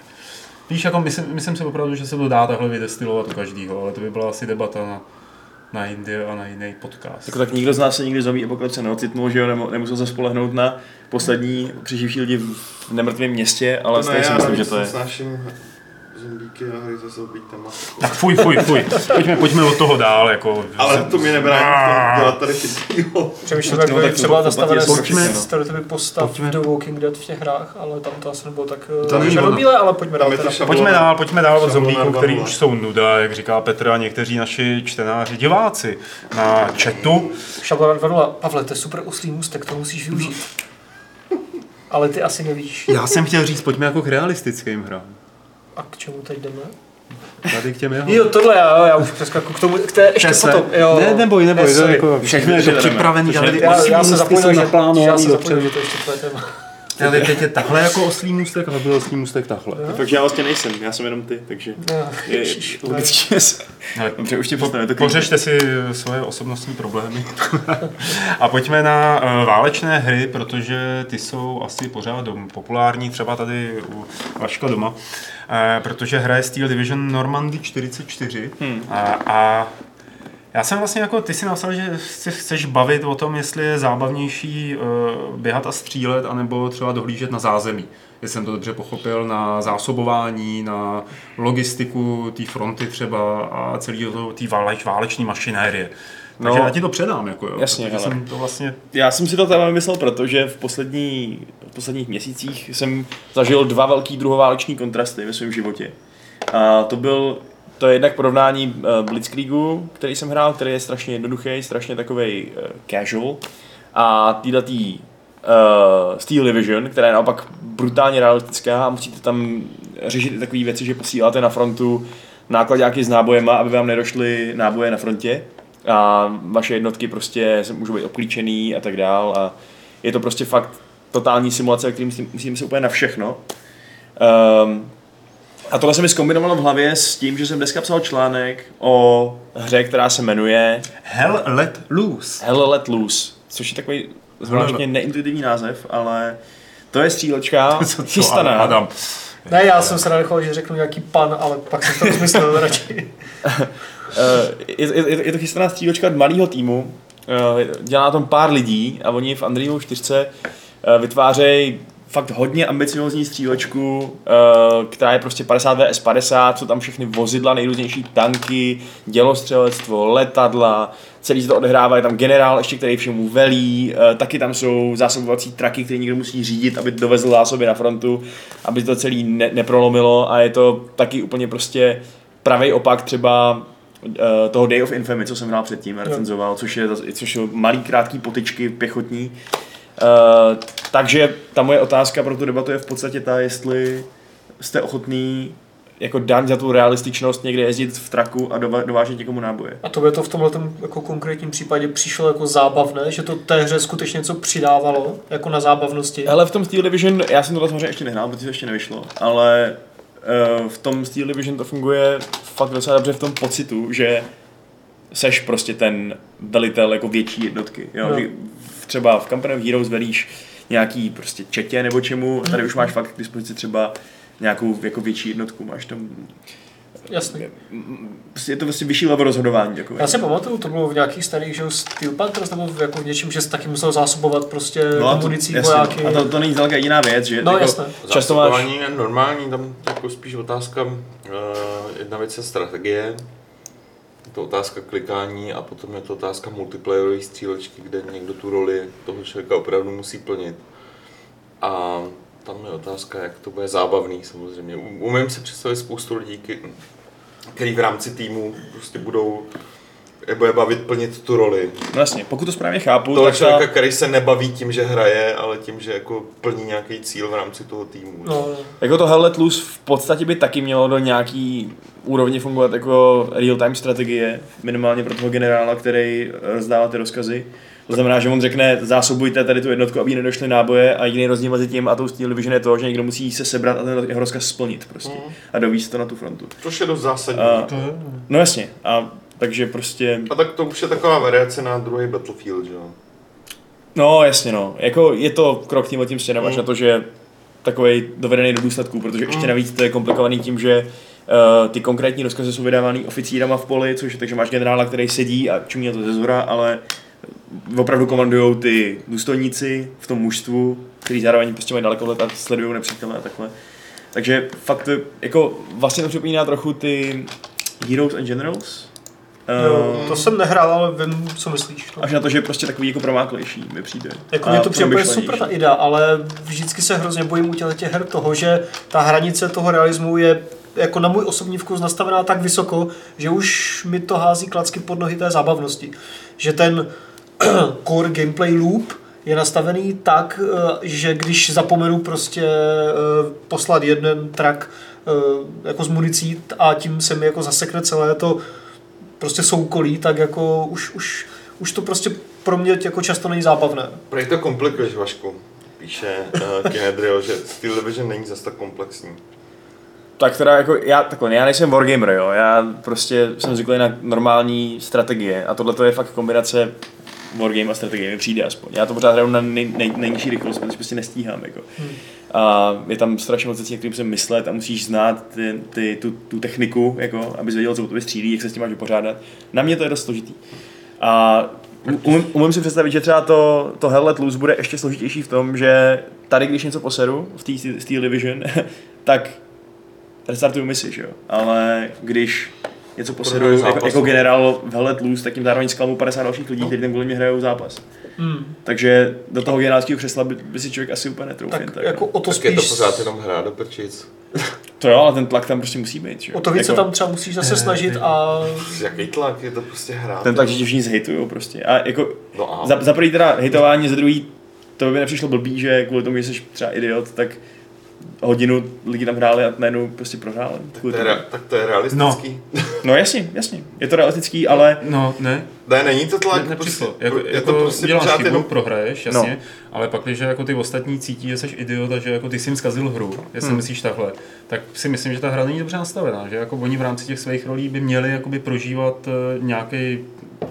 Víš, jako myslím, myslím si opravdu, že se to dá takhle vydestilovat u každého, ale to by byla asi debata na, na Indie a na jiný podcast. Jako tak nikdo z nás se nikdy zombie apokalypse neocitnul, že jo, nemo- nemusel se spolehnout na poslední přeživší lidi v nemrtvém městě, ale stejně si já myslím, že to je. Snáším zombíky a hry se zombíkama. Tak fuj, fuj, fuj. Pojďme, pojďme od toho dál, jako... Ale to mi nebrání dělat tady chytrýho. Přemýšlím, No, jak tak by třeba s- stereotypy postav Pojďme- do Walking Dead v těch hrách, ale tam to asi nebylo tak není černobílé, ale pojďme dál. Pojďme dál, pojďme dál od zombíků, který už jsou nuda, jak říká Petr a někteří naši čtenáři, diváci na chatu. Šablona 2.0. Pavle, to je super oslý můstek, to musíš využít. Ale ty asi nevíš. Já jsem chtěl říct, pojďme jako k realistickým hrám. A k čemu teď jdeme? Tady k těm jeho. Jo, tohle já, já už přeskaku k tomu, k té ještě Přesně. potom. Jo. Ne, neboj, neboj, Ne, to jako všechno je to připravený, ale ty Já, oslí já se zapomněl, že, že já se zapomněl, že to ještě tvoje téma. Ale teď je takhle jako oslý můstek, ale byl oslý můstek takhle. Takže já vlastně nejsem, já jsem jenom ty, takže Jo, je logicky Dobře, už tě potom, to Pořešte si svoje osobnostní problémy. a pojďme na uh, válečné hry, protože ty jsou asi pořád dom, populární, třeba tady u Vaška doma. Uh, protože hraje Steel Division Normandy 44 Hmm. a, a já jsem vlastně jako, ty si napsal, že se chceš bavit o tom, jestli je zábavnější uh, běhat a střílet, anebo třeba dohlížet na zázemí. Jestli jsem to dobře pochopil, na zásobování, na logistiku té fronty třeba a celý to, té váleč, váleční mašinérie. Takže No. já ti to předám, jako jo. Jasně, hele. jsem to vlastně... Já jsem si to téma vymyslel, protože v, poslední, v posledních měsících jsem zažil dva velký druhováleční kontrasty ve svém životě. A to byl to je jednak porovnání uh, Blitzkriegu, který jsem hrál, který je strašně jednoduchý, strašně takový uh, casual. A týhletý uh, Steel Division, která je naopak brutálně realistická a musíte tam řešit takové věci, že posíláte na frontu nákladňáky s nábojema, aby vám nedošly náboje na frontě a vaše jednotky prostě můžou být obklíčený a tak dál a je to prostě fakt totální simulace, který musím, musím se úplně na všechno. Um, a tohle se mi zkombinovalo v hlavě s tím, že jsem dneska psal článek o hře, která se jmenuje Hell let loose. Hell Let Loose, což je takový zvláštně neintuitivní název, ale to je střílečka Co, co, chystaná. Adam. Ne, já jsem se nadechoval, že řeknu nějaký pan, ale pak jsem to rozmyslel radši. Eh, je, je, je to chystaná střílečka od malého týmu, eh, dělá na tom pár lidí a oni v Unrealu 4 eh, vytvářejí fakt hodně ambiciozní střílečku, eh, která je prostě 50 vs 50, jsou tam všechny vozidla, nejrůznější tanky, dělostřelectvo, letadla, celý se to odehrává, je tam generál ještě, který všemu velí, eh, taky tam jsou zásobovací traky, které někdo musí řídit, aby dovezl zásoby na frontu, aby to celý ne- neprolomilo a je to taky úplně prostě pravý opak třeba eh, toho Day of Infamy, co jsem hrál předtím, recenzoval, což, je, což jsou malý, krátký potyčky pěchotní. Uh, takže ta moje otázka pro tu debatu je v podstatě ta, jestli jste ochotný jako daň za tu realističnost někde jezdit v traku a dova- dovážet někomu náboje. A to by to v tomhle jako konkrétním případě přišlo jako zábavné, že to té hře skutečně něco přidávalo, jako na zábavnosti. Ale v tom Steel Division, já jsem to samozřejmě ještě nehrál, protože to ještě nevyšlo, ale uh, v tom Steel Division to funguje fakt docela dobře v tom pocitu, že seš prostě ten velitel jako větší jednotky. Jo? No. Že třeba v Company of Heroes velíš nějaký prostě četě nebo čemu, a tady už máš fakt k dispozici třeba nějakou jako větší jednotku, máš tam. Prostě je to vlastně vyšší level rozhodování. Takové. Já si pamatuju, to bylo v nějakých starých, že Steel Panthers, nebo v, jako v něčem, že jsi taky musel zásobovat prostě No a to, municí jasně, vojáky. a to, to není zdaleka jediná věc, že No, jako, jasné. často máš, je normální, tam jako spíš otázka, uh, jedna věc je strategie, to otázka klikání a potom je to otázka multiplayerové střílečky, kde někdo tu roli toho člověka opravdu musí plnit. A tam je otázka, jak to bude zábavný samozřejmě. Umím si představit spoustu lidí, který v rámci týmu prostě budou bude bavit plnit tu roli. no jasně, pokud to správně chápu, Toho tak člověka, ta, který se nebaví tím, že hraje, ale tím, že jako plní nějaký cíl v rámci toho týmu. No, jako to Hellet Loose v podstatě by taky mělo do nějaký úrovně fungovat jako real-time strategie, minimálně pro toho generála, který rozdává ty rozkazy. To znamená, že on řekne, zásobujte tady tu jednotku, aby nedošly náboje a jediný rozdíl mezi tím a tou Steel Division je to, že někdo musí se sebrat a ten jeho rozkaz splnit prostě Mhm. a dovíst to na tu frontu. Což je dost zásadní. A, To je, no jasně, a takže prostě, A tak to už je taková variace na druhý Battlefield, že jo? no jasně no, jako je to krok tímhle tím směrem až Mm. na to, že takový dovedený do důsledků, protože ještě Mm. navíc to je komplikovaný tím, že Uh, ty konkrétní rozkazy jsou vydávány oficírama v poli, což je takže máš generála, který sedí a čumí na to ze zhora, ale opravdu komandují ty důstojníci v tom mužstvu, který zároveň prostě mají daleko let a sledují nepřítele a takhle. Takže fakt jako vlastně to připomíná trochu ty Heroes and Generals. Jo, Eh, to jsem nehrál, ale vím, co myslíš. No. Až na to, že je prostě takový jako promáklejší, mi přijde. Jako mě to přijde super ta idea, ale vždycky se hrozně bojím u těch her toho, že ta hranice toho realismu je jako na můj osobní vkus nastavená tak vysoko, že už mi to hází klacky pod nohy té zábavnosti. Že ten core gameplay loop je nastavený tak, eh, že když zapomenu prostě eh, poslat jeden track eh, jako s municí a tím se mi jako zasekne celé to prostě soukolí, tak jako už, už, už to prostě pro mě jako často není zábavné. Prej to komplikuješ, Vašku. Píše uh, Kinedril, že Steel Division není zas tak komplexní. Tak teda jako já, takhle, já nejsem wargamer, jo, já prostě jsem zvyklý na normální strategie a tohle to je fakt kombinace wargame a strategie, mi přijde aspoň. Já to pořád hraju na nej, nej, nejnižší rychlost, protože prostě nestíhám, jako. Hmm. A je tam strašně moc věcí, na musím myslet a musíš znát ty, ty, tu, tu, techniku, jako, aby věděl, co po tobě střílí, jak se s tím máš vypořádat. Na mě to je dost složitý. A umím, umím si představit, že třeba to, to Hell Let Loose bude ještě složitější v tom, že tady, když něco poseru v té Steel Division, tak restartuju misi, že jo. Ale když něco posedu jako, jako no. generál v Hellet Loose, tak tím zároveň zklamu 50 dalších lidí, kteří tam kvůli mě hrajou zápas. Hmm. Takže do toho generálského křesla by, by si člověk asi úplně netroufl. Tak, jen jako no. o to tak je to spíš, pořád jenom hra do prčic. To jo, ale ten tlak tam prostě musí být. Že? o to víc se jako, tam třeba musíš zase snažit a Jaký tlak, je to prostě hra. Ten tlak, že tě všichni zhejtujou prostě. A jako No a za, za prvý teda hejtování, za druhý to by mi nepřišlo blbý, že kvůli tomu, že jsi třeba idiot, tak hodinu lidi tam hráli a najednou prostě prohráli. to Kvůli je, re- tak to je realistický. No. No jasně, jasně. Je to realistický, ale no, ne, Ne, není to tlak, ne, nepřišlo. prostě, Jako, je jako to prostě uděláš chybu, jenom prohraješ, jasně, No. no. ale pak, když jako ty ostatní cítí, že jsi idiot a že jako ty jsi jim zkazil hru, jestli Hmm. myslíš takhle, tak si myslím, že ta hra není dobře nastavená, že jako oni v rámci těch svých rolí by měli jakoby prožívat uh, nějaký,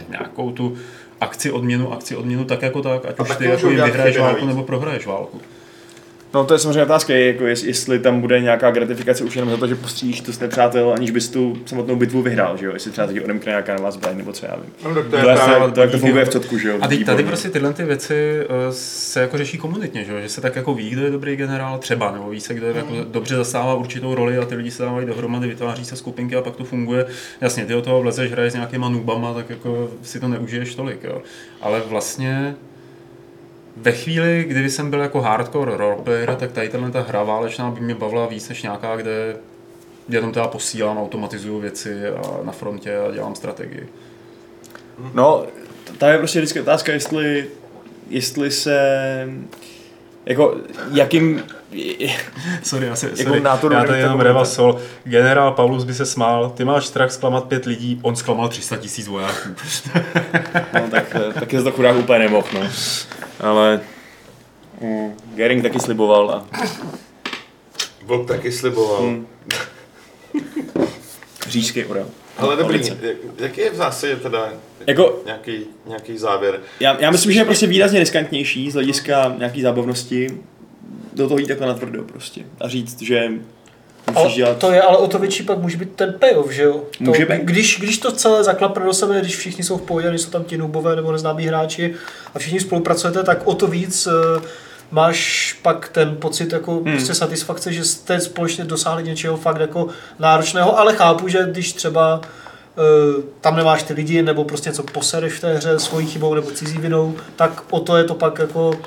nějakou tu akci odměnu, akci odměnu tak jako tak, ať A už ty jako vyhraješ válku nebo prohraješ válku. No to je samozřejmě otázka, je, jako jest, jestli tam bude nějaká gratifikace už jenom za to, že postřílíš tu nepřátel, aniž bys tu samotnou bitvu vyhrál, že jo? Jestli třeba taky odemkne nějaká nová zbraň, nebo co já vím. No, tak to To, je je, právě to, jak to funguje v cotku, že jo? A teď tady prostě tyhle ty věci uh, se jako řeší komunitně, že, jo? že se tak jako ví, kdo je dobrý generál třeba, nebo ví se, kdo je jako dobře zastává určitou roli a ty lidi se dávají dohromady, vytváří se skupinky a pak to funguje. Jasně, ty do toho vlezeš, hraješ s nějakýma nubama, tak jako si to neužiješ tolik, jo. Ale vlastně ve chvíli, kdy jsem byl jako hardcore roleplayer, tak tady ta hra válečná by mě bavila víc než nějaká, kde jenom teda posílám, automatizuju věci a na frontě a dělám strategii. No, t- tam je prostě vždycky otázka, jestli, jestli se jako jakým, Sorry, já, se, Jakou sorry, nátoru já tady jenom to Reva. Sol. Generál Paulus by se smál, ty máš strach zklamat pět lidí, on zklamal 300 tisíc vojáků. no tak, tak je to chudák úplně nemohl, no. Ale mm, Gering taky sliboval a Vlk taky sliboval. Hmm. říšský orel. Ale dobrý, Ulice. jak, jaký je v zásadě teda Jako, nějaký, nějaký závěr? já, já myslím, že je prostě výrazně riskantnější z hlediska nějaký zábavnosti do toho jít takhle natvrdo prostě a říct, že Musíš Ale dělat... to je ale o to větší pak může být ten payoff, že jo? To, Může být. Když, když to celé zaklapne do sebe, když všichni jsou v pohodě, když jsou tam ti nubové nebo neznámí hráči a všichni spolupracujete, tak o to víc uh, máš pak ten pocit jako hmm. prostě satisfakce, že jste společně dosáhli něčeho fakt jako náročného, ale chápu, že když třeba uh, tam nemáš ty lidi, nebo prostě něco posereš v té hře svojí chybou nebo cizí vinou, tak o to je to pak jako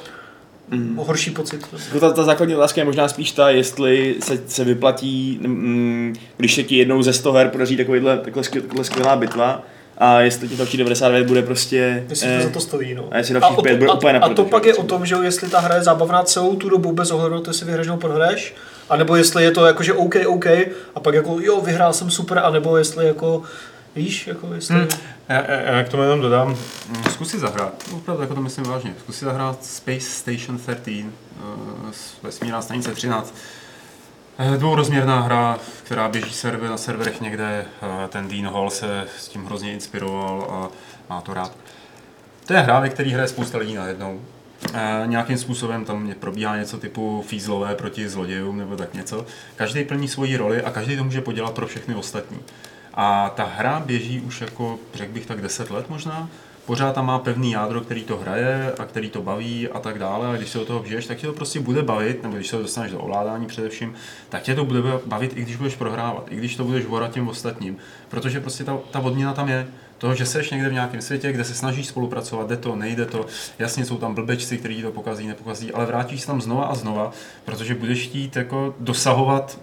Mm. horší pocit. Jako ta, ta základní otázka je možná spíš ta, jestli se, se vyplatí, mm, když se ti jednou ze 100 her podaří takovýhle, takhle, skvěl- takhle skvělá bitva, a jestli ti další 99 bude prostě... Jestli to za to stojí, no. a jestli dalších o pět to, bude a, úplně na a to pak je o tom, že jo, jestli ta hra je zábavná celou tu dobu bez ohledu na to, jestli vyhraješ nebo prohraješ, anebo jestli je to jako, že OK, OK, a pak jako jo, vyhrál jsem super, anebo jestli jako, víš, jako jestli... Hmm. Já, já, já k tomu jenom dodám, mm, zkus si zahrát, opravdu jako to myslím vážně, zkus si zahrát Space Station 13, uh, vesmírná stanice 13. Eh, Dvourozměrná hra, která běží server na serverech někde, eh, ten Dean Hall se s tím hrozně inspiroval a má to rád. To je hra, ve které hraje spousta lidí najednou. E, nějakým způsobem tam probíhá něco typu fízlové proti zlodějům nebo tak něco. Každý plní svoji roli a každý to může podělat pro všechny ostatní. A ta hra běží už jako, řekl bych tak 10 let možná. Pořád tam má pevný jádro, který to hraje a který to baví a tak dále. A když se do toho vžiješ, tak tě to prostě bude bavit, nebo když se to dostaneš do ovládání především, tak tě to bude bavit, i když budeš prohrávat, i když to budeš vorat těm ostatním. Protože prostě ta, ta odměna tam je. Toho, že seš někde v nějakém světě, kde se snažíš spolupracovat, jde to, nejde to, jasně jsou tam blbečci, kteří to pokazí, nepokazí, ale vrátíš se tam znova a znova, protože budeš chtít jako dosahovat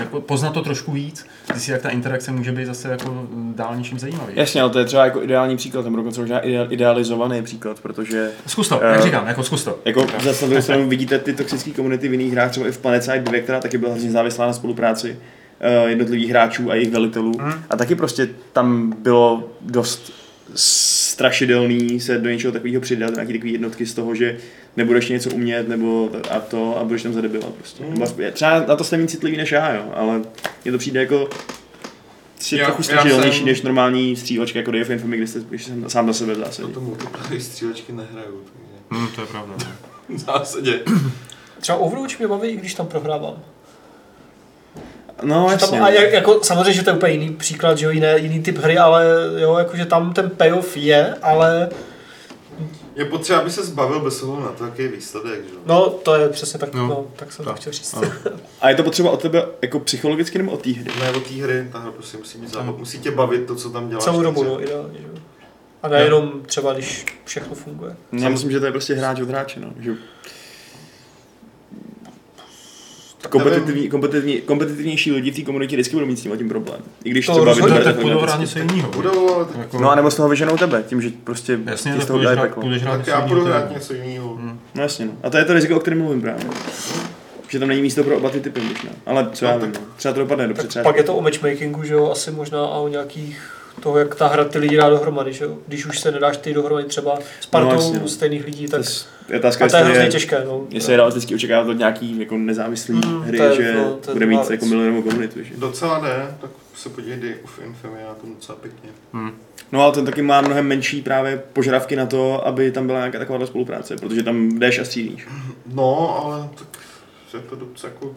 jako poznat to trošku víc, zjistit, jak ta interakce může být zase jako dál něčím zajímavý. Jasně, ale to je třeba jako ideální příklad, nebo dokonce možná ide- idealizovaný příklad, protože Zkus to, Eh, jak říkám, jako zkus to. jako zase na druhou stranu vidíte ty toxické komunity v jiných hrách, třeba i v Planet Side 2, která taky byla hrozně závislá na spolupráci eh, jednotlivých hráčů a jejich velitelů. A taky prostě tam bylo dost strašidelný se do něčeho takového přidat, nějaký takový jednotky z toho, že nebudeš něco umět, nebo a to, a budeš tam za debila prostě. Aspoň- Třeba na to jste méně citlivý než já, jo, ale mně to přijde jako si Já- trochu já strašidelnější jsem- než normální střílečka jako Day of Infamy, kde jste když jsem sám za sebe v Na zásadě. to multiplayer střílečky nehraju, takže Hmm, to je pravda. v zásadě. Třeba Overwatch mě baví, i když tam prohrávám. No, Že jasně. tam, a jak, jako, samozřejmě, že to je úplně jiný příklad, že jo, jiné, jiný typ hry, ale jo, jakože tam ten payoff je, ale Je potřeba, aby se zbavil bez ohledu na to, jaký je výsledek, že? jo? no, to je přesně tak, no, No, tak jsem to tak. chtěl říct. A je to potřeba od tebe jako psychologicky nebo od té hry? Ne, od té hry, ta hra prostě musí být zábava, musí tě bavit to, co tam děláš. Celou dobu, no, ideálně, že jo. A nejenom třeba, když všechno funguje. Já myslím, že to je prostě hráč od hráče, no. Že... Kompetitivní, kompetitivní, kompetitivnější lidi v té komunitě vždycky budou mít s tím tím problém. I když To třeba vyberete tak budou takhle hrát něco. jiného. Budou, ale tak, Jako, No a nebo z toho vyženou tebe, tím, že prostě jasně, ti tak z toho dají peklo. tak něco já jiného, budu hrát něco jiného. Hmm. No jasně, no. A to je to riziko, o kterém mluvím právě. Že tam není místo pro oba ty typy možná. Ale co já No, vím, tak- no. třeba to dopadne dobře, Tak třeba. pak je to o matchmakingu, že jo, asi možná a o nějakých toho, jak ta hra ty lidi dá dohromady, že. Když už se nedáš ty dohromady třeba s partou No, jasně, no. stejných lidí, To tak je otázka, a to je hrozně je, těžké, no. jestli je realisticky očekávat od nějaký jako nezávislý Mm, hry, je- že no, bude mít věc. jako milionovou komunitu, že? Docela ne, tak se podívej Day of Infamy, já to docela pěkně. Hmm. No ale ten taky má mnohem menší právě požadavky na to, aby tam byla nějaká taková spolupráce, protože tam jdeš a střílíš. No, ale tak je to docela jako...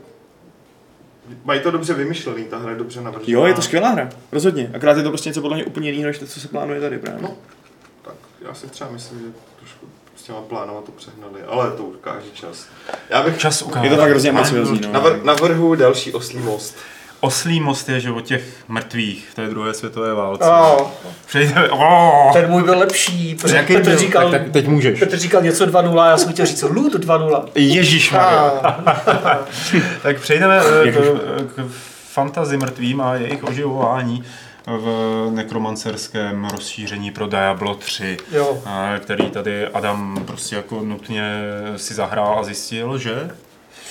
Mají to dobře vymyšlený, ta hra je dobře navržená. Jo, je to skvělá hra, rozhodně. Akorát je to prostě něco podle mě úplně jiného, než to, co se plánuje tady právě. No. Tak já si třeba myslím, že trošku s těma plánama to přehnali, ale to ukáže čas. Já bych Čas ukáže. Je to fakt hrozně ambiciozní, no. navr- navrhu další oslý most. Oslý most je, že o těch mrtvých v té druhé světové válce. Oh, Přejdeme, oh, ten můj byl lepší, protože Jaký Petr byl? říkal, Tak, tak teď můžeš. Petr říkal něco 2.0 a já jsem chtěl říct Loot 2.0. Ježíš Ah, Tak přejdeme eh, k, k fantazi mrtvým a jejich oživování v nekromancerském rozšíření pro Diablo 3, jo. eh, který tady Adam prostě jako nutně si zahrál a zjistil, že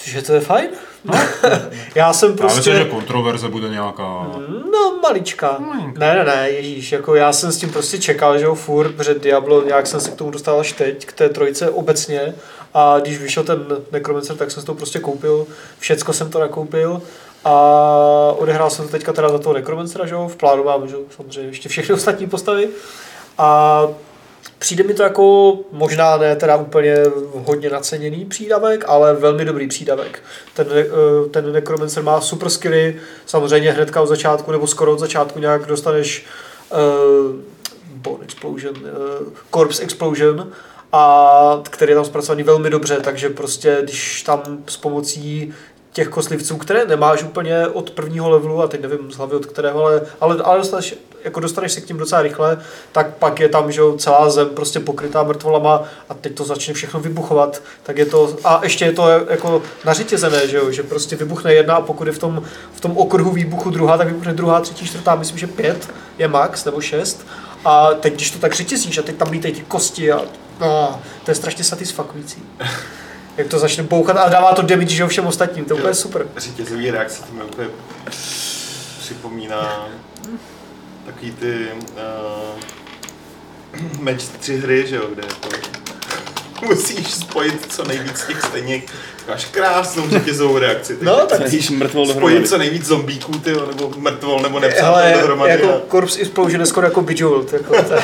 Že to je fajn? já jsem prostě... prostě... já myslím, že kontroverze bude nějaká. No, malička. Malinka. Ne, ne, ne, ježíš, jako já jsem s tím prostě čekal, že jo, furt, protože Diablo, nějak jsem se k tomu dostal až teď, k té trojce obecně. A když vyšel ten Necromancer, tak jsem si to prostě koupil, všecko jsem to nakoupil. A odehrál jsem to teďka teda za toho Necromancera, že jo, v plánu mám, že jo, samozřejmě ještě všechny ostatní postavy. A Přijde mi to jako možná ne teda úplně hodně naceněný přídavek, ale velmi dobrý přídavek. Ten, eh, ten Necromancer má super skilly, samozřejmě hnedka od začátku nebo skoro od začátku nějak dostaneš uh, Bone Explosion, uh, Corpse Explosion, a který je tam zpracovaný velmi dobře, takže prostě když tam s pomocí těch koslivců, které nemáš úplně od prvního levelu, a teď nevím z hlavy od kterého, ale, ale, ale dostaneš, jako dostaneš se k tím docela rychle, tak pak je tam že jo, celá zem prostě pokrytá mrtvolama a teď to začne všechno vybuchovat, tak je to, a ještě je to jako nařetězené, že jo, že prostě vybuchne jedna a pokud je v tom, v tom okruhu výbuchu druhá, tak vybuchne druhá, třetí, čtvrtá, myslím, že pět je max, nebo šest, a teď, když to tak řetězíš a teď tam lítají ty kosti a, a to je strašně satisfakující jak to začne bouchat a dává to damage že všem ostatním, to je úplně super. Řetězový reakce, to mi úplně připomíná takový ty uh, match tři hry, že jo, kde jako musíš spojit co nejvíc těch stejných Máš krásnou řetězovou reakci. No, tak Musíš mrtvol Spojit dohromady. co nejvíc zombíků, ty, nebo mrtvol, nebo nepsat Ale dohromady. jako a- Corpse Explosion je skoro jako Bejeweled. Jako, to-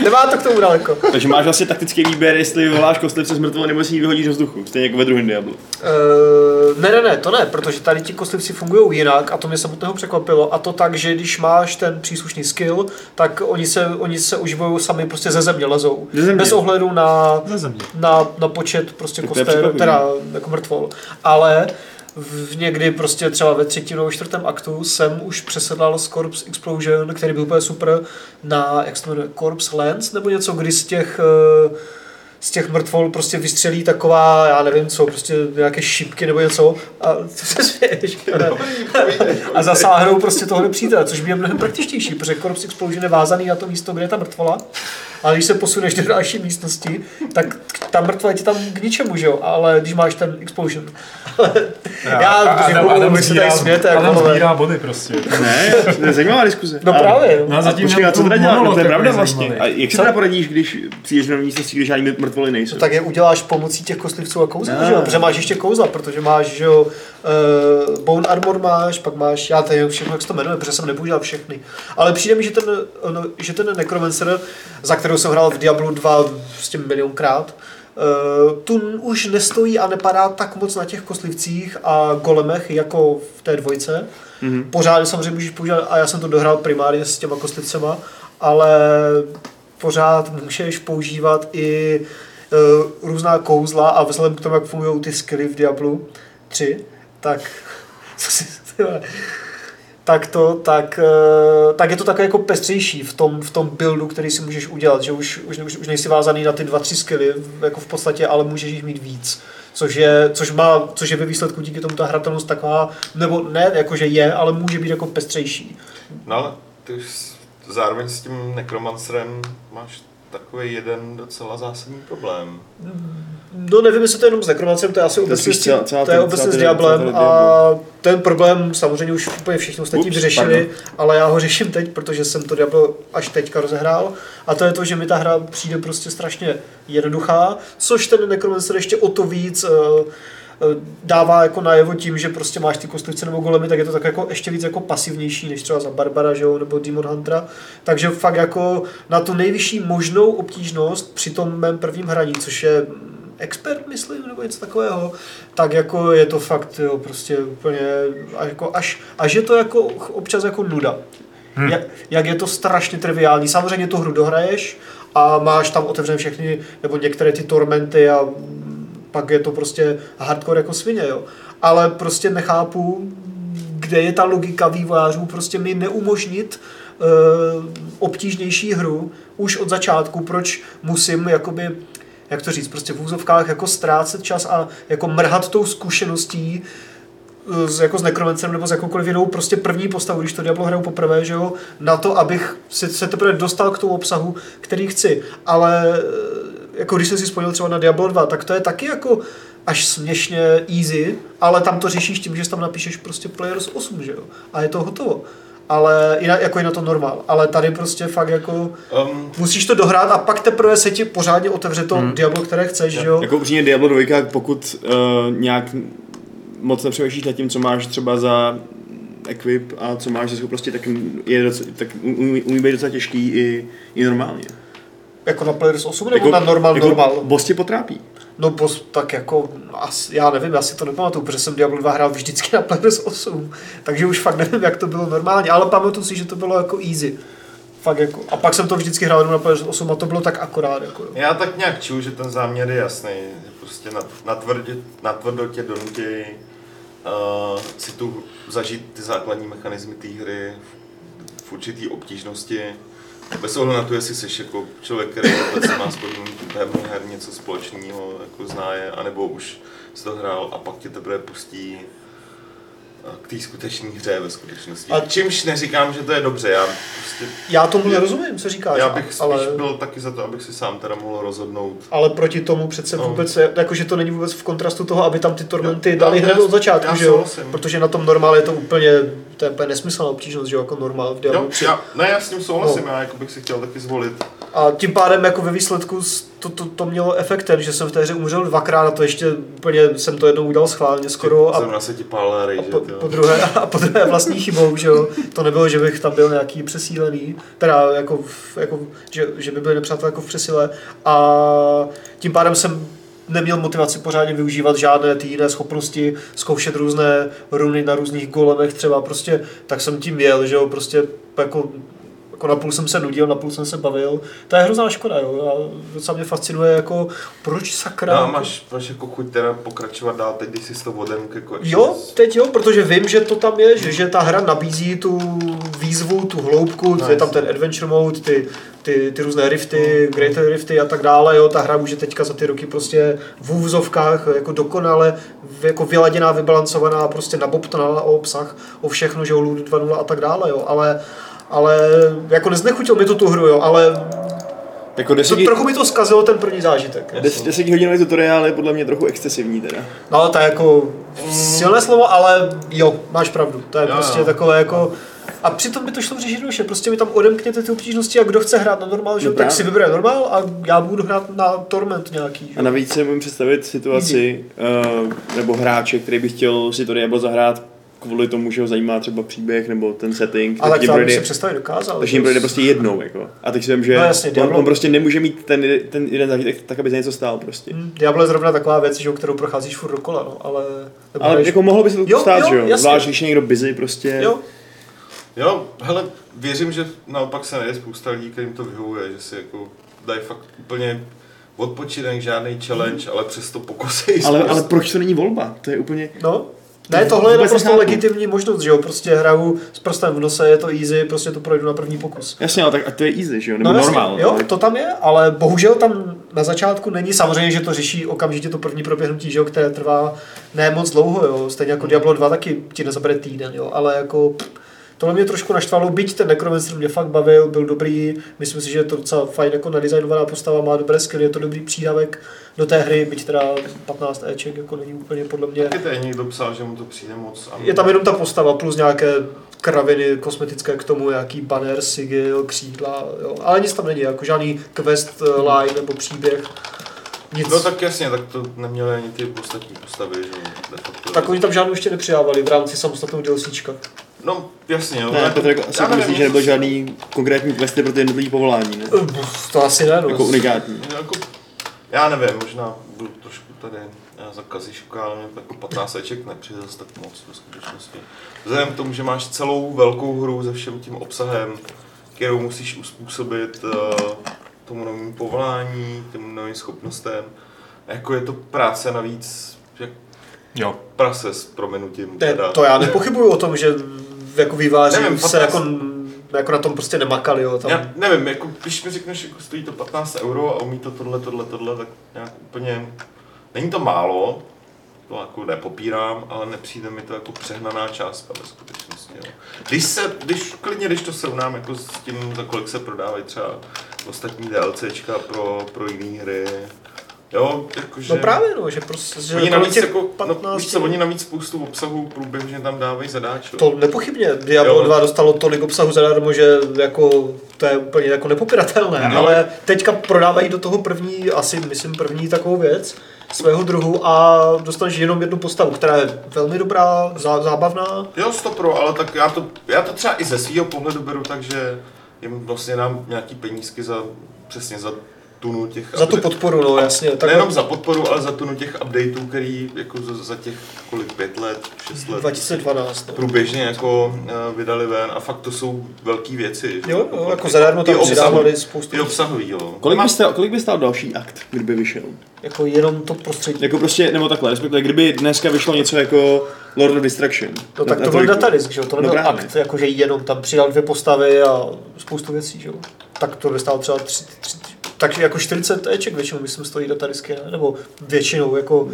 Nemá to k tomu daleko. Takže máš vlastně taktický výběr, jestli vyvoláš kostlivce z mrtvol, nebo si ji vyhodíš do vzduchu. Stejně jako ve druhém Diablu. Uh, ne, ne, ne, to ne, protože tady ti kostlivci fungují jinak a to mě samotného překvapilo. A to tak, že když máš ten příslušný skill, tak oni se, oni se užívají sami prostě ze země lezou. Ze země. Bez ohledu na, země. na, na počet prostě koster, teda jako mrtvol. Ale v někdy prostě třeba ve třetím nebo čtvrtém aktu jsem už přesedlal z Corpse Explosion, který byl úplně super, na, jak se to jmenuje, Corpse Lens, nebo něco, kdy z těch eh, z těch mrtvol prostě vystřelí taková, já nevím co, prostě nějaké šipky nebo něco a co se směješ? a zasáhnou prostě toho nepřítele, což by je mnohem praktičtější, protože Corpse Explosion je vázaný na to místo, kde je ta mrtvola, ale když se posuneš do další místnosti, tak ta mrtva je ti tam k ničemu, že jo, ale když máš ten Explosion. Já, protože Adam, se tady smějete, jako, Adam ale- sbírá body prostě. Ne, to je zajímavá diskuze. No právě. No a zatím Počkej, a co teda dělat? No, to je pravda vlastně. A jak Co? teda poradíš, když přijdeš na místnosti, kde žádný mrtvoly nejsou? tak je uděláš pomocí těch kostlivců a kouzla, Ah. že jo? Protože máš ještě kouzla, protože máš, že jo, uh, bone armor máš, pak máš, já tady všechno, jak se to jmenuje, protože jsem nepoužíval všechny. Ale přijde mi, že ten, no, že ten Necromancer, za kterou jsem hrál v Diablu 2 prostě milionkrát, Uh, tu už nestojí a nepadá tak moc na těch koslivcích a golemech jako v té dvojce. Mhm. Pořád samozřejmě můžeš používat, a já jsem to dohrál primárně s těma kostlivcema, ale pořád můžeš používat i uh, různá kouzla a vzhledem k tomu, jak fungují ty skilly v Diablu 3, tak co si, tak to, tak, eh, tak je to takové jako pestřejší v tom, v tom buildu, který si můžeš udělat, že už, už, už, nejsi vázaný na ty dva, tři skilly, jako v podstatě, ale můžeš jich mít víc. Což je, což, má, což je ve výsledku díky tomu ta hratelnost taková, nebo ne, jakože je, ale může být jako pestřejší. No ty už zároveň s tím nekromancerem máš takový jeden docela zásadní problém. No nevím, jestli to je jenom s nekromancem, to je asi To je obecně, celá- celá to je ten- obecně s Diablem a ten problém samozřejmě už úplně všichni ostatní Ups, vyřešili, pardon. ale já ho řeším teď, protože jsem to Diablo až teďka rozehrál a to je to, že mi ta hra přijde prostě strašně jednoduchá, což ten Necromancer ještě o to víc eh, dává jako najevo tím, že prostě máš ty kostlivce nebo golemy, tak je to tak jako ještě víc jako pasivnější než třeba za Barbara, že jo, nebo Demon Huntera. Takže fakt jako na tu nejvyšší možnou obtížnost při tom mém prvním hraní, což je expert, myslím, nebo něco takového, tak jako je to fakt, jo, prostě úplně, jako až, až je to jako občas jako nuda. Hmm. Jak, jak, je to strašně triviální. Samozřejmě tu hru dohraješ a máš tam otevřené všechny, nebo některé ty tormenty a pak je to prostě hardcore jako svině, jo. Ale prostě nechápu, kde je ta logika vývojářů prostě mi neumožnit uh, obtížnější hru už od začátku, proč musím jakoby jak to říct, prostě v úzovkách jako ztrácet čas a jako mrhat tou zkušeností eh, s, jako s Necromancerem nebo s jakoukoliv jinou prostě první postavu, když to Diablo hraju poprvé, že jo, na to, abych se teprve dostal k tomu obsahu, který chci. Ale eh, jako když jsem si spojil třeba na Diablo 2, tak to je taky jako až směšně easy, ale tam to řešíš tím, že tam napíšeš prostě Players 8, že jo, a je to hotovo. Ale i na, jako i na to normál. Ale tady prostě fakt jako Um, musíš to dohrát a pak teprve se ti pořádně otevře to hmm. Diablo, které chceš, že jo? Jako upřímně Diablo 2, pokud uh, nějak moc nepřemýšlíš nad tím, co máš třeba za equip a co máš za schopnosti, tak, je docela, tak umí, umí být docela těžký i, i normálně. Jako na Players 8 nebo Jako- na normal, jako normal? Boss tě potrápí. No boss, tak jako, asi, já nevím, já si to nepamatuju, protože jsem Diablo 2 hrál vždycky na Players 8, takže už fakt nevím, jak to bylo normálně, ale pamatuju si, že to bylo jako easy. Fakt jako. A pak jsem to vždycky hrál jenom na Players 8 a to bylo tak akorát. Jako, jo. Já tak nějak čuju, že ten záměr je jasný, prostě na, tě donutěj uh, si tu zažít ty základní mechanismy té hry v, v určitý obtížnosti. Bez ohledu na to, jestli jsi jako člověk, který vůbec má s podmínkou her něco společného, jako zná je, anebo už jsi to hrál a pak tě teprve pustí eh, k té skutečné hře ve skutečnosti. A- čímž neříkám, že to je dobře, já prostě Já tomu nerozumím, co říkáš, já bych spíš ale, byl taky za to, abych si sám teda mohl rozhodnout. ale proti tomu přece No. vůbec, jakože to není vůbec v kontrastu toho, aby tam ty tormenty dali hned od začátku, já že jo? Protože na tom normál je to úplně, to je úplně nesmyslná obtížnost, že jako normál v Diablo Jo, 3. já, ne, já s tím souhlasím, No. já jako bych si chtěl taky zvolit. A tím pádem jako ve výsledku to, to, to mělo efekt ten, že jsem v té hře umřel dvakrát a to ještě úplně jsem to jednou udělal schválně skoro a, Zrovna se ti pálila a rejže, po, po, druhé, a po druhé vlastní chybou, že jo. To nebylo, že bych tam byl nějaký přesílený, teda jako, v, jako že, že by byli nepřátelé jako v přesile a tím pádem jsem neměl motivaci pořádně využívat žádné ty jiné schopnosti, zkoušet různé runy na různých golemech třeba, prostě tak jsem tím jel, že jo, prostě jako jako napůl jsem se nudil, napůl jsem se bavil. To je hrozná škoda, jo. A docela mě fascinuje, jako proč sakra... No a jako- máš, máš jako chuť teda pokračovat dál, teď když jsi to odemk jako Jo, teď jo, protože vím, že to tam je, že, že ta hra nabízí tu výzvu, tu hloubku, No, je tam ten adventure mode, ty, ty, ty různé rifty, greater rifty a tak dále, jo, ta hra může teďka za ty roky prostě v úvzovkách jako dokonale, jako vyladěná, vybalancovaná, prostě nabobtnaná o obsah, o všechno, že jo, Ludo 2.0 a tak dále, jo, ale ale jako neznechutil mi to tu hru, jo, ale Jako to, 10, trochu mi to zkazilo ten první zážitek. jo. 10, 10 hodinový tutoriál je podle mě trochu excesivní teda. No, to je jako silné slovo, ale jo, máš pravdu. To je Jo, prostě jo. takové jako... A přitom by to šlo řešit jednoduše, prostě mi tam odemkněte ty obtížnosti a kdo chce hrát na normál, že? No jo, tak si vybere normál a já budu hrát na torment nějaký. Že? A navíc si můžu představit situaci, uh, nebo hráče, který by chtěl si to Diablo zahrát kvůli tomu, že ho zajímá třeba příběh nebo ten setting, ale tak projde, si představit dokázal. takže jim projde prostě jednou. Jako. A teď si vím, že No jasně, on, Diablo- on, prostě nemůže mít ten, ten jeden zážitek tak, aby za něco stál prostě. Hm, Diablo je zrovna taková věc, že, kterou procházíš furt dokola, no, ale... Ale jako mohlo by se to Jo, stát, jo, že jo? Zvlášť, když je někdo busy prostě. Jo, Jo, hele, věřím, že naopak se najde spousta lidí, kterým to vyhovuje, že si jako dají fakt úplně odpočinek, žádný challenge, ale přesto pokusej Ale, ale proč to není volba? To je úplně... no. Ne, tohle je naprosto nechápu. legitimní možnost, že jo, prostě hraju s prstem v nose, je to easy, prostě to projdu na první pokus. Jasně, ale tak a to je easy, že jo? Nebo No jasně, normál. jo, to tam je, ale bohužel tam na začátku není. Samozřejmě, že to řeší okamžitě to první proběhnutí, že jo, které trvá ne moc dlouho, jo. Stejně jako Diablo 2 taky ti nezabere týden, jo, ale jako pff, tohle mě trošku naštvalo, byť ten Necromancer mě fakt bavil, byl dobrý, myslím si, že je to docela fajn jako nadizajnovaná postava, má dobré skilly, je to dobrý přídavek do té hry, byť teda 15 Eček jako není úplně podle mě. Taky tady někdo psal, že mu to přijde moc. Je tam jenom ta postava plus nějaké kraviny kosmetické k tomu, nějaký banner, sigil, křídla, jo. ale nic tam není, jako žádný quest eh, line nebo příběh. Nic. No tak jasně, tak to neměly ani ty ostatní postavy, že de facto. tak oni tam žádnou ještě nepřidávali v rámci samostatného DLCčka. No, jasně, jo. Ne, jako- Petr jako asi já nevím, myslí, že nebyl žádný konkrétní questy pro ty jednotlivé povolání, ne? To asi ne, no. Jako unikátní. Jako, já nevím, možná byl trošku tady eh, za kaziška, ale mě jako 15 eček nepřijde zase tak moc ve skutečnosti. Vzhledem k tomu, že máš celou velkou hru se všem tím obsahem, kterou musíš uspůsobit uh, tomu novému povolání, těm novým schopnostem, jako je to práce navíc, jak Jo. prase s prominutím. Ne, teda. to já nepochybuju o tom, že jako výváři Nevím, se 15. jako, jako na tom prostě nemakali, jo. Tam, Já nevím, jako, když mi řekneš, jako stojí to 15 euro a umí to tohle, tohle, tohle, tak nějak úplně, není to málo, to jako nepopírám, ale nepřijde mi to jako přehnaná částka ve skutečnosti. Jo. Když se, když klidně, když to srovnám jako s tím, za kolik se prodávají třeba ostatní DLCčka pro, pro jiné hry, jo, jakože... No právě, no, že prostě, že Oni navíc, těch jako, 15, no, víš co, oni navíc spoustu obsahu průběžně tam dávají zadáč. To nepochybně. Diablo Jo. 2 dostalo tolik obsahu zadarmo, že jako, to je úplně jako nepopiratelné, No. ale teďka prodávají do toho první, asi myslím první takovou věc svého druhu a dostaneš jenom jednu postavu, která je velmi dobrá, zá, zábavná. Jo, 100 pro, ale tak já to, já to třeba i ze svého pohledu beru tak, že jim vlastně dám nějaký penízky za přesně za tunu těch... Za tu update- podporu, no jasně. Tak Nejenom za podporu, ale za tunu těch updateů, který jako za, za těch kolik, pět let, šest let 2012. No. průběžně jako uh, vydali ven a fakt to jsou velké věci. Jo, jo, jako zadarmo tam přidávali spoustu. I obsahový, jo. Kolik Nemá- by, stál, kolik by stál další akt, kdyby vyšel? Jako jenom to prostředí. Jako prostě, nebo takhle, respektive kdyby dneska vyšlo něco jako Lord of Destruction. No tak na, to byl datadisk, že jo? To No nebyl právě. akt, jakože jenom tam přidal dvě postavy a spoustu věcí, že jo? Tak to by stálo třeba tři, tři, takže jako 40 Eček většinou, myslím, stojí datadisky, ne? Nebo většinou, jako,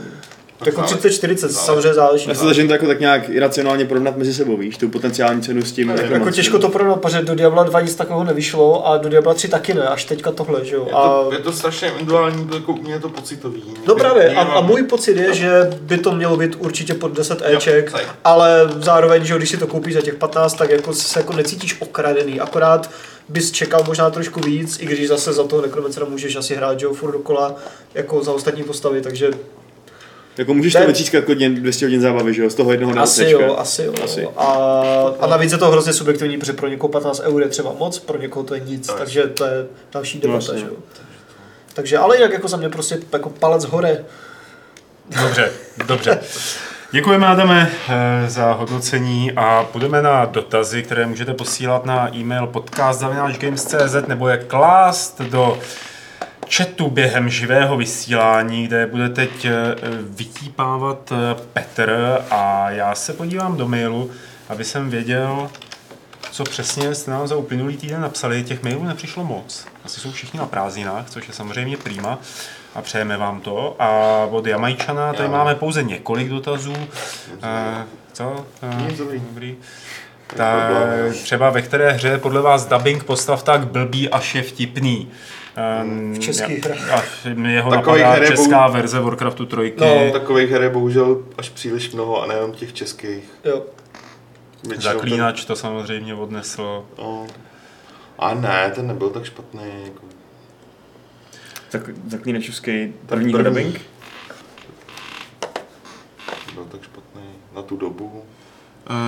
jako záleží. 30-40, Záleží. samozřejmě záleží. Já se snažím to jako tak nějak iracionálně porovnat mezi sebou, víš, tu potenciální cenu s tím. Jako moc- těžko to porovnat, protože do Diabla 2 nic takového nevyšlo a do Diabla 3 taky ne, až teďka tohle, že jo? Je A, to, je to strašně individuální, jako u mě je to pocitový. no právě, a, a můj pocit je, že by to mělo být určitě pod 10 Jo, Eček, same. ale zároveň, že jo, když si to koupíš za těch 15, tak jako se jako necítíš okradený, akorát bys čekal možná trošku víc, i když zase za toho Necromancera můžeš asi hrát, že jo, furt dokola, jako za ostatní postavy, takže Jako můžeš Ten- to vytřískat klidně 200 hodin zábavy, že jo, z toho jednoho asi jo, asi jo. Asi. A, a navíc je to hrozně subjektivní, protože pro někoho 15 eur je třeba moc, pro někoho to je nic, No, takže to je další debata, jasně. že jo. Takže, ale jinak jako za mě prostě jako palec hore. Dobře, dobře. Děkujeme, Adame, eh, za hodnocení a půjdeme na dotazy, které můžete posílat na e-mail podcast.games.cz nebo je klást do chatu během živého vysílání, kde bude teď eh, vytípávat eh, Petr a já se podívám do mailu, aby jsem věděl, co přesně jste nám za uplynulý týden napsali. Těch mailů nepřišlo moc. Asi jsou všichni na prázdninách, což je samozřejmě prima a přejeme vám to. A od Jamajčana tady Já. máme pouze několik dotazů. Eh, co? Eh, dobrý. dobrý. Ta, třeba ve které hře podle vás dubbing postav tak blbý až je vtipný. V českých hrách. A jeho Takových napadá česká verze Warcraftu 3. No. Takových her je bohužel až příliš mnoho a nejenom těch českých. Jo. Většinou Zaklínač to samozřejmě odnesl. Ten, no. A ne, ten nebyl tak špatný. Jako. Tak, zaklínačovský první první. dubbing. Byl tak špatný na tu dobu.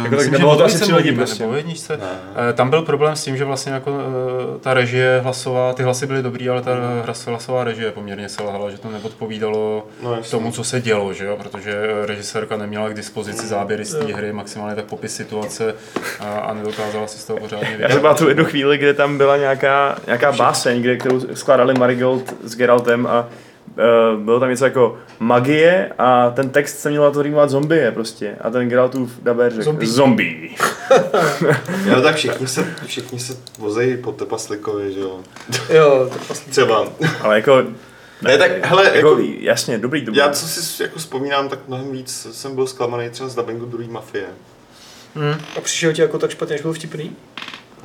Jako tak nebylo to asi tři lidi prostě. Nebo jedničce. Ne. Eh, Tam byl problém s tím, že vlastně jako eh, ta režie hlasová, ty hlasy byly dobrý, ale ta hlas- hlasová režie poměrně selhala, že to neodpovídalo No, tomu, co se dělo, že jo? protože režisérka neměla k dispozici záběry z té hry, maximálně tak popis situace a, a nedokázala si z toho pořádně Já vydat. jsem tu jednu chvíli, kde tam byla nějaká, nějaká báseň, kde, kterou skládali Marigold s Geraltem a uh, bylo tam něco jako magie a ten text se měl na to rýmovat zombie prostě. A ten Geraltův daber řekl Zombie. zombie. Jo, tak všichni se, všichni se vozejí po Tepaslikovi, že jo. Jo, to vlastně. Třeba. Ale jako, Ne, tak hele, jako, jako, jasně, dobrý, dobrý. já co si jako vzpomínám, tak mnohem víc jsem byl zklamaný třeba z dubbingu druhý mafie. A přišel ti jako tak špatně, až byl vtipný?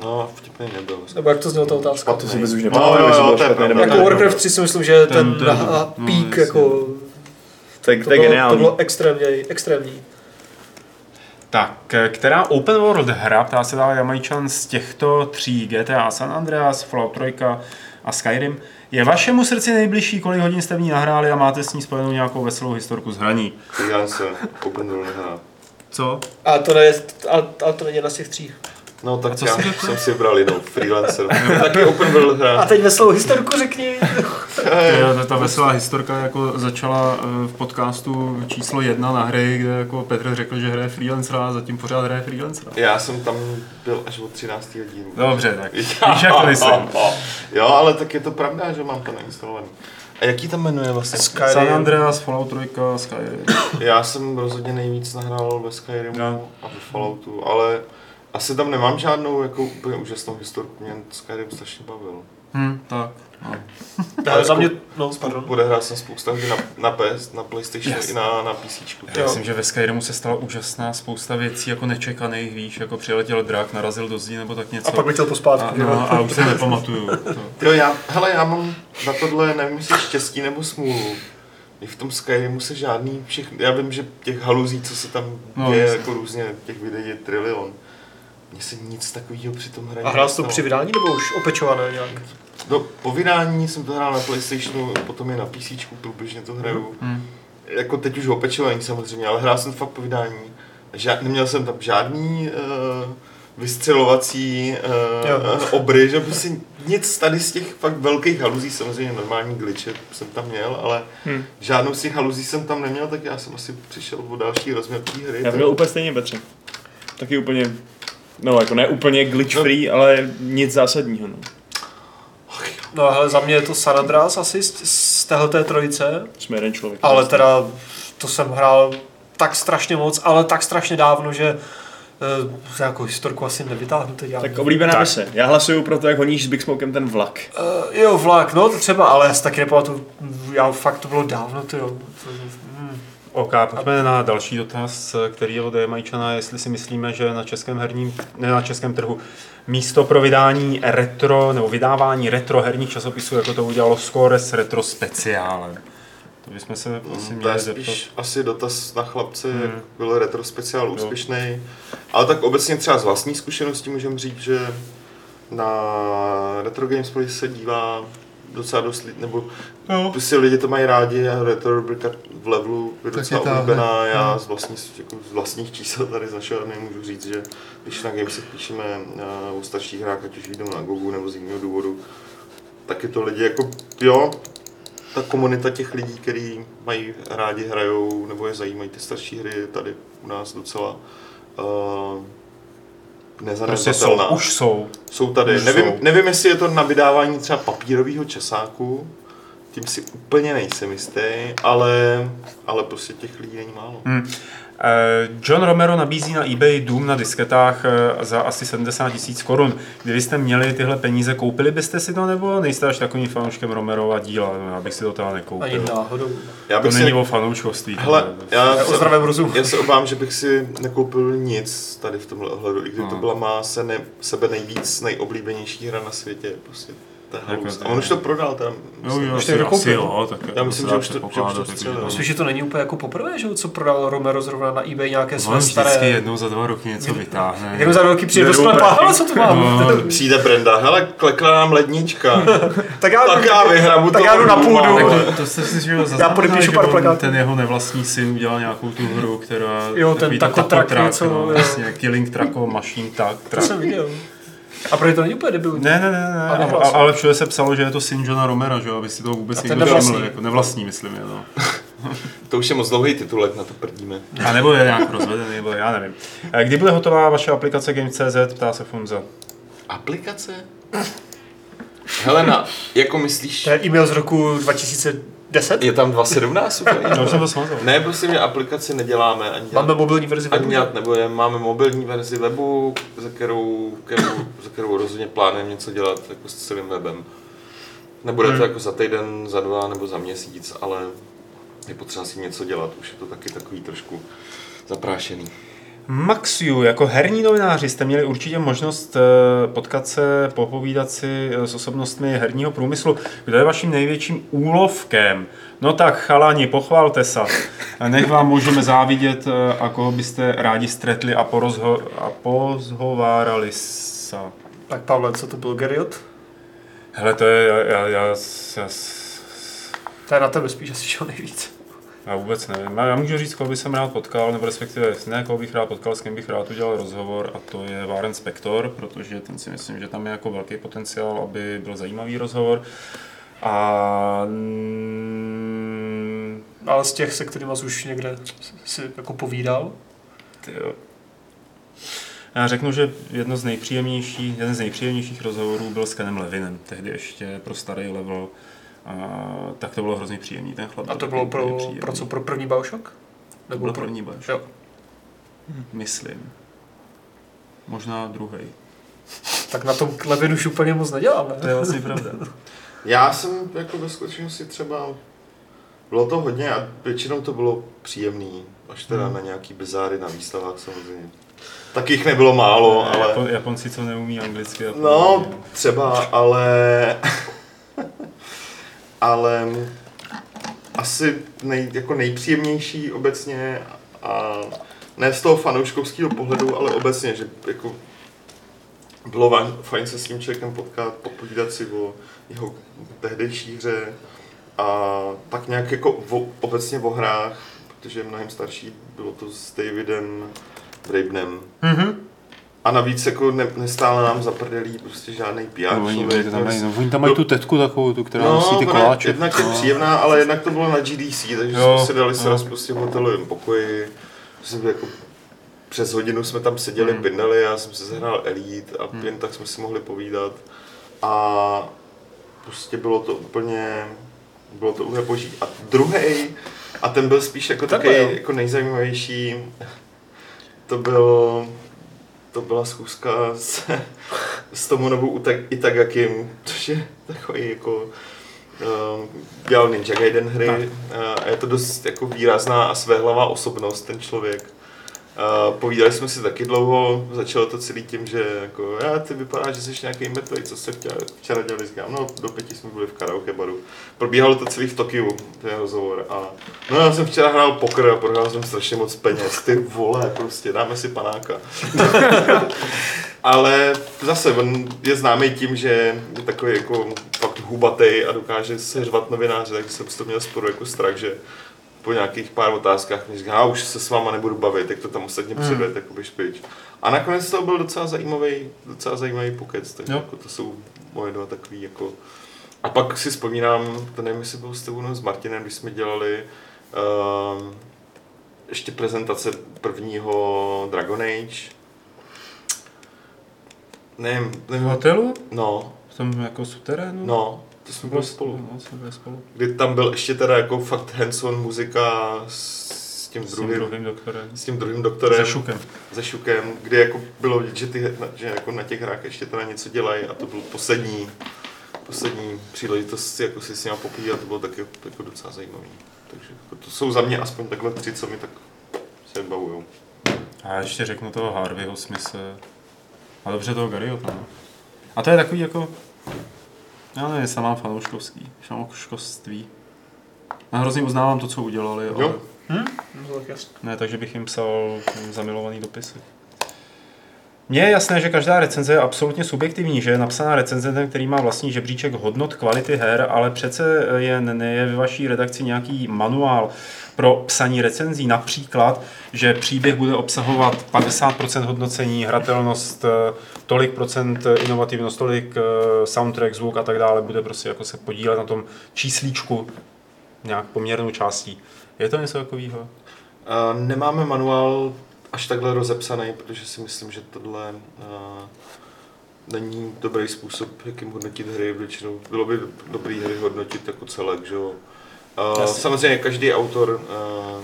No, vtipný nebyl. Nebo jak to znělo ta otázka? Špatný. To si už No, nepamatuju, jo, jestli jo, pravda. nebo Jako. Warcraft 3 si myslím, že ten, Ten- ten ten- na no, pík jako Tak to bylo, to bylo extrémně, extrémní. Tak, eh, která open world hra, ptá se dále Jamajčan, z těchto tří GTA San Andreas, Fallout 3 a Skyrim, je vašemu srdci nejbližší, kolik hodin jste v ní nahráli a máte s ní spojenou nějakou veselou historku z hraní? Freelancer, open world hra. Co? A to, ne, ale, ale to není jedna z těch tří. No A tak co já jsi jsem si vybral jinou, freelancer. Taky open world A hra. teď veselou historku řekni. Jo, ta- ta veselá historka jako začala eh, v podcastu číslo jedna na hry, kde jako Petr řekl, že hraje freelancera a zatím pořád hraje freelancera. Já jsem tam byl až od 13. hodin. Dobře, tak víš, jak to myslím. Jo, ale tak je to pravda, že mám to nainstalovaný. A jaký tam jmenuje vlastně? Skyrim. San Andreas, Fallout 3, Skyrim. Já jsem rozhodně nejvíc nahrál ve Skyrimu No. a ve Falloutu, ale asi tam nemám žádnou jako úplně úžasnou historku, mě Skyrim strašně bavil. Hm, tak. No. Ale za mě, no, pardon. Odehrál jsem spousta hodin na, na PS, na PlayStation Yes. i na, na PC. Já myslím, že ve Skyrimu se stala úžasná spousta věcí jako nečekaných, víš, jako přiletěl drak, narazil do zdi nebo tak něco. A pak bych chtěl a, pospátku. že jo? no, a už se nepamatuju. To. Jo, já, hele, já mám na tohle, nevím, jestli štěstí nebo smůlu. I v tom Skyrimu se žádný všech, já vím, že těch haluzí, co se tam No, děje, jasně. jako různě, těch videí je trilion. Mně se nic takového při tom hraní A hrál jsi to při vydání nebo už opečované nějak? Do povídání jsem to hrál na Playstationu, potom je na PC, průběžně to hraju. Hm. Jako teď už opečování samozřejmě, ale hrál jsem fakt po vydání. Žád, neměl jsem tam žádný uh, vystřelovací uh, obry, že prostě nic tady z těch fakt velkých haluzí, samozřejmě normální glitche jsem tam měl, ale Hmm. hmm. žádnou z těch haluzí jsem tam neměl, tak já jsem asi přišel o další rozměr té hry. Já měl úplně stejně Petře. Taky úplně, no jako ne úplně glitch free, ale nic zásadního. No. No hele, za mě je to San Andreas asi z, z téhleté trojice, Jsme jeden člověk. ale teda to jsem hrál tak strašně moc, ale tak strašně dávno, že uh, jako historku asi nevytáhnu teď. Tak oblíbená Tak. mise. Já hlasuju pro to, jak honíš s Big Smokem ten vlak. Uh, jo, vlak, no to třeba, ale já si taky nepamatuju, já fakt to bylo dávno, ty jo. Hmm. OK, pojďme na další dotaz, který je od Majčana, jestli si myslíme, že na českém herním, ne na českém trhu, místo pro vydání retro, nebo vydávání retro herních časopisů, jako to udělalo Scores Retro Speciálem. To bychom se asi To je měli zeptat. spíš asi dotaz na chlapce, Hmm. jak byl retro speciál úspěšný. Ale tak obecně třeba z vlastní zkušenosti můžeme říct, že na Retro Games Play se dívá docela dost lidí, nebo No. prostě lidi to mají rádi a retro rubrika v levelu je Taky docela táhne. oblíbená. Já Hmm. z, vlastní, jako z vlastních čísel tady z našeho nemůžu říct, že když na Gamesech píšeme uh, o starších hrách, ať už jdou na Gogu nebo z jiného důvodu, tak je to lidi jako, jo, ta komunita těch lidí, kteří mají rádi, hrajou nebo je zajímají ty starší hry, je tady u nás docela uh, Prostě jsou, už jsou. Jsou tady. Už nevím, jsou. nevím, jestli je to na vydávání třeba papírového časáku, tím si úplně nejsem jistý, ale, ale prostě těch lidí není málo. Hmm. Eh, John Romero nabízí na eBay dům na disketách eh, za asi 70 tisíc korun. Kdybyste měli tyhle peníze, koupili byste si to nebo nejste až takovým fanouškem Romerova díla? No, já bych si to teda Ani nekoupil. náhodou. Já To bych není si, o fanouškovství. hele, já, Já o se, zdravém rozumu. já se obávám, že bych si nekoupil nic tady v tomhle ohledu, i kdyby to No. byla má se ne, sebe nejvíc, nejoblíbenější hra na světě. Prostě Jako A je. on už to prodal tam. Jo, jo, Už to asi jo, tak Já myslím, že už to- že už to předpokládat, jako, no. Myslím, že to není úplně jako poprvé, že co prodal Romero zrovna na eBay nějaké své On vždycky staré... jednou za dva roky něco vytáhne. Jenom za roky přijde do sklepa, ale co to mám? No. Přijde Brenda, hele, klekla nám lednička. tak já, tak já vyhrabu tak to já jdu na půdu. Tak to, jste si že zaznamenali, podepíšu že pár plakátů. ten jeho nevlastní syn udělal nějakou tu hru, která... Jo, ten Truck, něco, no, vlastně, Killing Trucko Machine tak, To jsem viděl. A proč to není úplně debilní? Ne, ne, ne, ne, A ale, nevlastní. ale všude se psalo, že je to syn Johna Romera, že jo, aby si to vůbec A ten někdo nevlastní. všiml, jako nevlastní, myslím, je, no. To už je moc dlouhý titulek, na to prdíme. A nebo je nějak rozvedený, nebo já nevím. Kdy bude hotová vaše aplikace Game.cz, ptá se Funza. Aplikace? Helena, jako myslíš, To je e-mail z roku 2010? je tam 2.17 úplně? Já už jsem to smazal. Ne, prostě my aplikaci neděláme ani dělat, Máme mobilní verzi ani webu. dělat nebudeme. Máme mobilní verzi webu, za kterou, kterou, za kterou rozhodně plánujeme něco dělat jako s celým webem. Nebude to Hmm. jako za týden, za dva nebo za měsíc, ale je potřeba si něco dělat. Už je to taky takový trošku zaprášený. Maxiu, jako herní novináři jste měli určitě možnost eh, potkat se, popovídat si eh, s osobnostmi herního průmyslu. Kdo je vaším největším úlovkem? No tak chalani, pochvalte se. Nech vám můžeme závidět eh, a koho byste rádi stretli a, porozho- a pozhovárali se. Tak Pavle, co to byl Geriot? Hele, to je, já, já, já, já, To je na tebe spíš asi šel nejvíc. Já vůbec nevím. Já, já můžu říct, koho bych jsem rád potkal, nebo respektive ne, koho bych rád potkal, s kým bych rád udělal rozhovor a to je Warren Spector, protože ten si myslím, že tam je jako velký potenciál, aby byl zajímavý rozhovor. A Ale z těch, se kterými jsi už někde si jako povídal, tyjo. Já řeknu, že jedno z nejpříjemnějších, jeden z nejpříjemnějších rozhovorů byl s Kenem Levinem, tehdy ještě pro starý level. A, tak to bylo hrozně příjemný, ten chlap. a to byl bylo pro, příjemný. pro co, pro první Bioshock? To byl první Bioshock. Jo. Myslím. Možná druhý. Tak na tom Levin už úplně moc neděláme. To je vlastně pravda. Já jsem jako ve skutečnosti třeba, bylo to hodně a většinou to bylo příjemný, až teda Hmm. na nějaký bizáry na výstavách samozřejmě. Tak jich nebylo málo, ale... Japo- Japonci, co neumí anglicky. A No, třeba, ale... ale asi nej, jako nejpříjemnější obecně a ne z toho fanouškovského pohledu, ale obecně, že jako bylo fajn se s tím člověkem potkat, popovídat si o jeho tehdejší hře a tak nějak jako o, obecně o hrách, protože je mnohem starší, bylo to s Davidem Brabenem, Mhm. A navíc jako ne, nestále nám zaprdelí prostě žádný PR No, oni, člověk. tam mají, prostě- no, oni tam mají tu tetku takovou, tu, která No, nosí ty koláče. jednak je No. příjemná, ale jednak to bylo na GDC, takže Jo, jsme si dali jo. sraz prostě v hotelovém pokoji. Jsme jako přes hodinu jsme tam seděli, Hmm. hmm. pindali, já jsem si zahrál Elite a jen tak jsme si mohli povídat. A prostě bylo to úplně, bylo to úplně boží. A druhý, a ten byl spíš jako takový jako nejzajímavější, to byl to byla schůzka s, s Tomonobu Itagakim, což je takový jako uh, dělal Ninja Gaiden hry uh, a je to dost jako výrazná a svéhlavá osobnost ten člověk. Uh, povídali jsme si taky dlouho, začalo to celý tím, že jako, já, ty vypadá, že jsi nějaký mrtvý, co jsi včera, včera dělali, říkám, no do pěti jsme byli v karaoke baru. Probíhalo to celý v Tokiu, ten rozhovor a no já jsem včera hrál poker a prohrál jsem strašně moc peněz, ty vole, prostě dáme si panáka. Ale zase, on je známý tím, že je takový jako fakt hubatej a dokáže se řvat novináře, takže jsem z toho měl sporu jako strach, že po nějakých pár otázkách mi říká, "Já už se s váma nebudu bavit, jak to tam ostatně předvede, jako běž pryč. A nakonec to byl docela zajímavý, docela zajímavý pokec, Jo. jako to jsou moje dva takový jako... A pak si vzpomínám, to nevím, jestli byl s tebou nebo s Martinem, když jsme dělali uh, ještě prezentace prvního Dragon Age. Nevím, V nevím, hotelu? no, V tom jako suterénu? no, to jsme byli spolu. No, jsme byli spolu. Kdy tam byl ještě teda jako fakt hands-on muzika s tím S tím druhým, druhým doktorem. s tím druhým doktorem. Se šukem. Se šukem, kdy jako bylo vidět, že, ty, že jako na těch hrách ještě teda něco dělají a to byl poslední, poslední příležitost jako si s nimi popovídat, to bylo taky jako docela zajímavý. Takže jako to jsou za mě aspoň takhle tři, co mi tak se bavujou. A já ještě řeknu toho Harveyho Smise. A dobře toho Garyho no. A to je takový jako... Já nevím, jestli mám fanouškovský, fanouškovství. Já hrozně uznávám to, co udělali, ale Jo. No, tak jasně. ne, takže bych jim psal zamilovaný dopisy. Mně je jasné, že každá recenze je absolutně subjektivní, že je napsaná recenzentem, který má vlastní žebříček hodnot kvality her, ale přece jen je ve vaší redakci nějaký manuál pro psaní recenzí. Například, že příběh bude obsahovat 50% hodnocení, hratelnost, eh, tolik procent eh, inovativnost, tolik eh, soundtrack, zvuk a tak dále, bude prostě jako se podílet na tom číslíčku nějak poměrnou částí. Je to něco takového? Nemáme manuál až takhle rozepsaný, protože si myslím, že tohle není dobrý způsob, jakým hodnotit hry. Většinou bylo by dobrý hry hodnotit jako celek, že jo. A, Jasně. samozřejmě každý autor, a,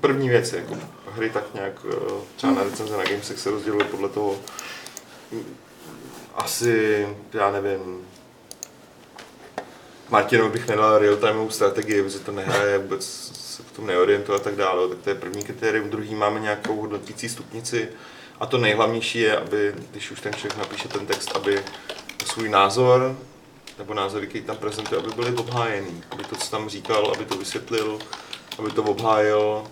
první věc jako hry tak nějak, a, třeba na recenze na Gamesech se rozděluje podle toho, m, asi, já nevím, Martinovi bych nedal real-timeovou strategii, protože to nehraje, vůbec se v tom neorientuje a tak dále, tak to je první kritérium. Druhý máme nějakou hodnotící stupnici a to nejhlavnější je, aby, když už ten člověk napíše ten text, aby svůj názor nebo názory, který tam prezentuje, aby byly obhájený, aby to, co tam říkal, aby to vysvětlil, aby to obhájil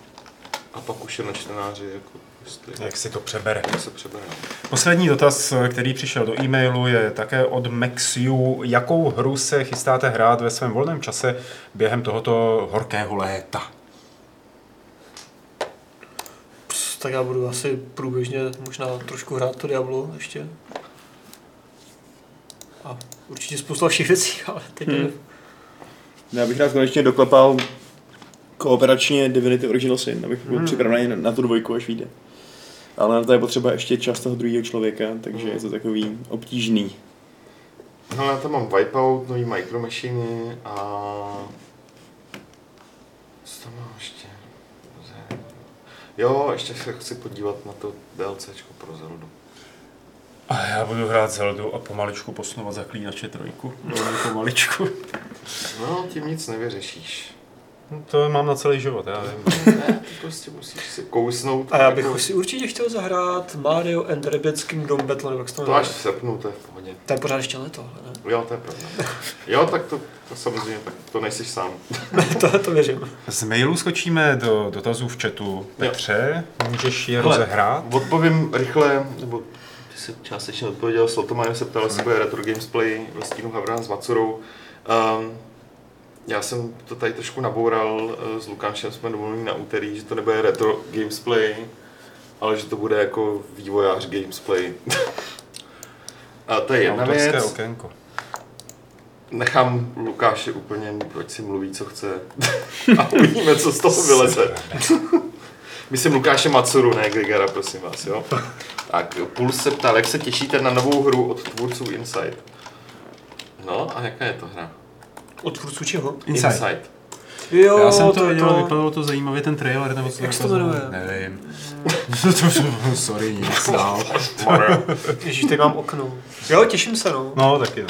a pak už je na čtenáři, jako, jestli Jak si to přebere? jak se přebere. Poslední dotaz, který přišel do e-mailu, je také od Maxiu. Jakou hru se chystáte hrát ve svém volném čase během tohoto horkého léta? Pst, Tak já budu asi průběžně možná trošku hrát to Diablo ještě. A určitě spousta dalších věcí, ale teď Hmm. Já bych rád konečně doklepal kooperačně Divinity Original Sin, abych byl Hmm. připravený na, na tu dvojku, až vyjde. Ale na to je potřeba ještě čas toho druhého člověka, takže Hmm. je to takový obtížný. No, já tam mám Wipeout, nový Micro Machine a... Co tam mám ještě? Jo, ještě se chci podívat na to DLCčko pro Zeldu. A já budu hrát Zeldu a pomaličku posunovat zaklínače trojku. Velmi pomaličku. No, tím nic nevyřešíš. No, To mám na celý život, já vím. ne, ty prostě musíš si kousnout. A já jako- bych si určitě chtěl zahrát Mario and Rabbids Kingdom Battle, nebo jak se to až v srpnu, to je v pohodě. To je pořád ještě leto, ne? Jo, to je pravda. Jo, tak to, to samozřejmě, tak to nejsi sám. to, to věřím. Z mailu skočíme do dotazů v chatu. Petře, můžeš je rozehrát? Odpovím rychle, nebo ty jsi částečně odpověděl, Slotomajer se ptal, jestli bude retro gamesplay ve stínu Havran s Macurou. Um, já jsem to tady trošku naboural, eh, s Lukášem jsme domluvili na úterý, že to nebude retro gamesplay, ale že to bude jako vývojář gamesplay. A to je jedna Autorské věc. okénko. Nechám Lukáše úplně, ať si mluví, co chce. A uvidíme, co z toho vyleze. Myslím Lukáše Macuru, ne Grigara, prosím vás, jo? Tak, Puls se ptal, jak se těšíte na novou hru od tvůrců Inside? No, a jaká je to hra? Od tvůrců čeho? Inside. Jo, Já jsem to, to, viděl, to, vypadalo to zajímavě, ten trailer. Nebo co Jak se jako to jmenuje? Nevím. Sorry, nic dál. Ježíš, teď mám okno. Jo, těším se, no. No, taky no.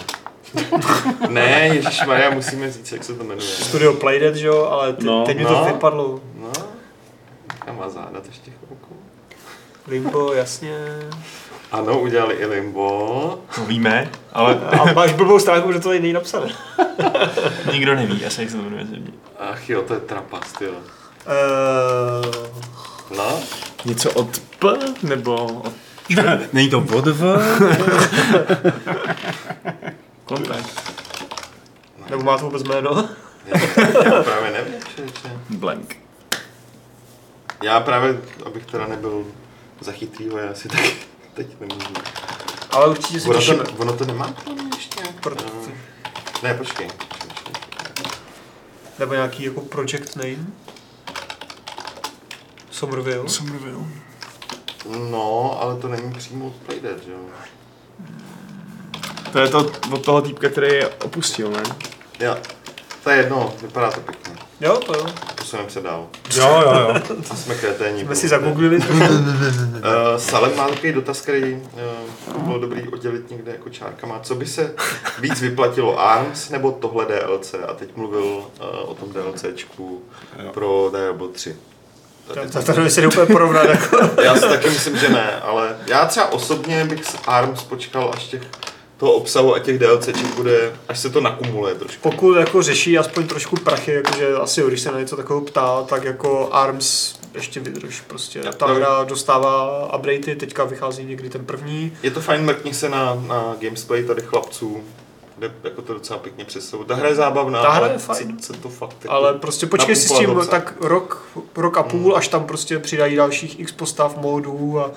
Ne, Ježíš Maria, musíme říct, jak se to jmenuje. Studio Playdead, že jo, ale te, No. teď mi No. to vypadlo. No, kam má zádat ještě chvilku. Limbo, jasně. Ano, udělali i Limbo. To víme, ale A máš blbou stránku, že to tady není napsané. nikdo neví asi, jak se to jmenuje země. Ach jo, to je trapas, jo. Uh, No, Něco od P nebo od Není to vodv? kontakt? nebo má to vůbec jméno? já, já právě nevím. Blank. Já právě, abych teda nebyl za chytrýho, já si tak teď nemůžu. Ale určitě se Ono těším. to, ono to nemá ještě? Proto- Eh, Ne, počkej. Nebo nějaký jako project name. Somerville. Somerville. No, ale to není přímo od Playdead, že jo? To je to od toho týpka, který je opustil, ne? Já. To je jedno, vypadá to pěkně. Jo, to jo. Se dál. Jo, jo, jo. A jsme kreténi. Jsme si zagooglili. Uh, Salem má takový dotaz, který uh, bylo dobrý oddělit někde jako čárkama. Co by se víc vyplatilo, ARMS nebo tohle DLC? A teď mluvil uh, o tom DLCčku Jo. pro Diablo 3. To, to, se úplně porovnat. Jako. Já si taky myslím, že ne, ale já třeba osobně bych s ARMS počkal až těch toho obsahu a těch DLCček bude, až se to nakumuluje trošku. Pokud jako řeší aspoň trošku prachy, jakože asi jo, když se na něco takového ptá, tak jako ARMS ještě vydrž prostě. Já Ta hra dostává updatey, teďka vychází někdy ten první. Je to fajn, mrkni se na, na gamesplay tady chlapců, kde jako to docela pěkně představuje. Ta hra je zábavná, Ta hra ale je fajn. chce to fakt jako Ale prostě počkej si s tím obsah. tak rok, rok a půl, až tam prostě přidají dalších x postav, módů a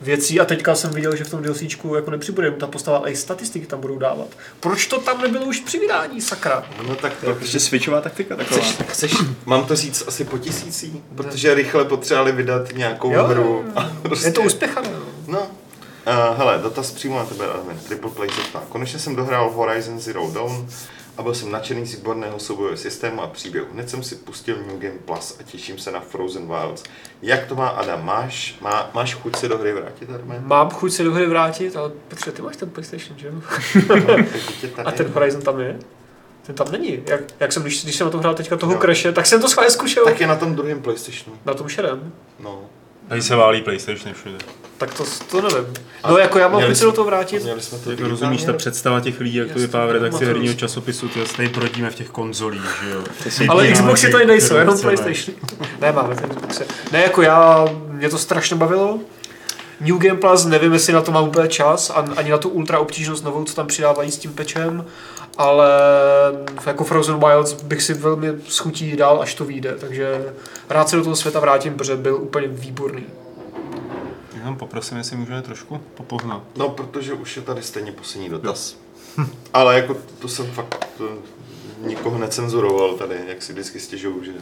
věcí. A teďka jsem viděl, že v tom DLCčku jako nepřibude ta postava, ale i statistiky tam budou dávat. Proč to tam nebylo už při vydání, sakra? No tak To je prostě switchová taktika taková. Chceš, chceš, mám to říct asi po tisící, protože rychle potřebovali vydat nějakou Jo, hru. A prostě, Je to uspěchané. no. No. Uh, hele, dotaz přímo na tebe, Armin. Triple Play se. Konečně jsem dohrál Horizon Zero Dawn a byl jsem nadšený z výborného soubojového systému a příběhu. Hned jsem si pustil New Game Plus a těším se na Frozen Wilds. Jak to má Adam? Máš, má, máš chuť se do hry vrátit, Armin? Mám chuť se do hry vrátit, ale Petře, ty máš ten PlayStation, že tady. A ten Horizon tam je? Ten tam není. Jak, jak jsem, když, když jsem na to hrál teďka toho Jo. Crashe, tak jsem to schválně zkušel. Tak je na tom druhém PlayStationu. Na tom šedem. No. Tady se válí PlayStation všude. Tak to, to nevím. No jako já mám chuť se do toho vrátit. Měli jsme to Jak digitálně rozumíš, ta představa těch lidí, jak to Jasně, vypadá v redakci herního časopisu, ty tady brodíme v těch konzolích, že jo. Ale Xboxy tady nejsou, jenom. PlayStation. ne, máme ten Xbox. Ne, jako já, mě to strašně bavilo. New Game Plus, nevím, jestli na to mám úplně čas, an- ani na tu ultra obtížnost novou, co tam přidávají s tím pečem, ale jako Frozen Wilds bych si velmi schutí dál, až to vyjde, takže rád se do toho světa vrátím, protože byl úplně výborný. Jenom poprosím, jestli můžeme trošku popohnat. No, protože už je tady stejně poslední dotaz. Ale jako to jsem fakt to, nikoho necenzuroval tady, jak si vždycky stěžuju, že...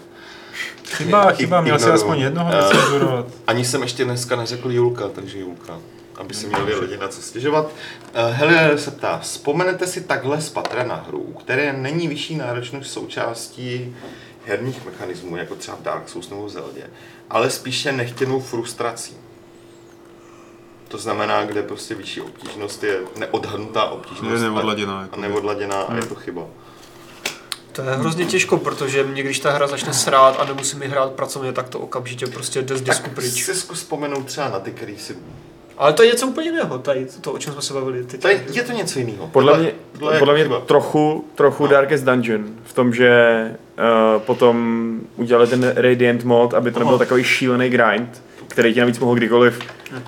Chyba, chyba, měl jsi ignoruju. aspoň jednoho Eh, necenzurovat. Ani jsem ještě dneska neřekl Julka, takže Julka. Aby si měli lidi na co stěžovat. Uh, Hele se ptá, vzpomenete si takhle z patra na hru, u které není vyšší náročnost součástí herních mechanismů, jako třeba v Dark Souls nebo v Zeldě, ale spíše nechtěnou frustrací. To znamená, kde prostě vyšší obtížnost je neodhadnutá obtížnost. Je neodladěná, A, jako a neodladěná a je to chyba. To je hrozně těžko, protože mě, když ta hra začne srát a nemusím ji hrát pracovně, tak to okamžitě prostě jde z disku Tak pryč. si zkus vzpomenout třeba na ty, který si... Ale to je něco úplně jiného, tady, to, o čem jsme se bavili. Teď. To je, je to něco jiného. Podle mě, tohle je podle mě chyba. trochu, trochu No. Darkest Dungeon, v tom, že uh, potom udělali ten Radiant mod, aby to nebyl takový šílený grind, který ti navíc mohl kdykoliv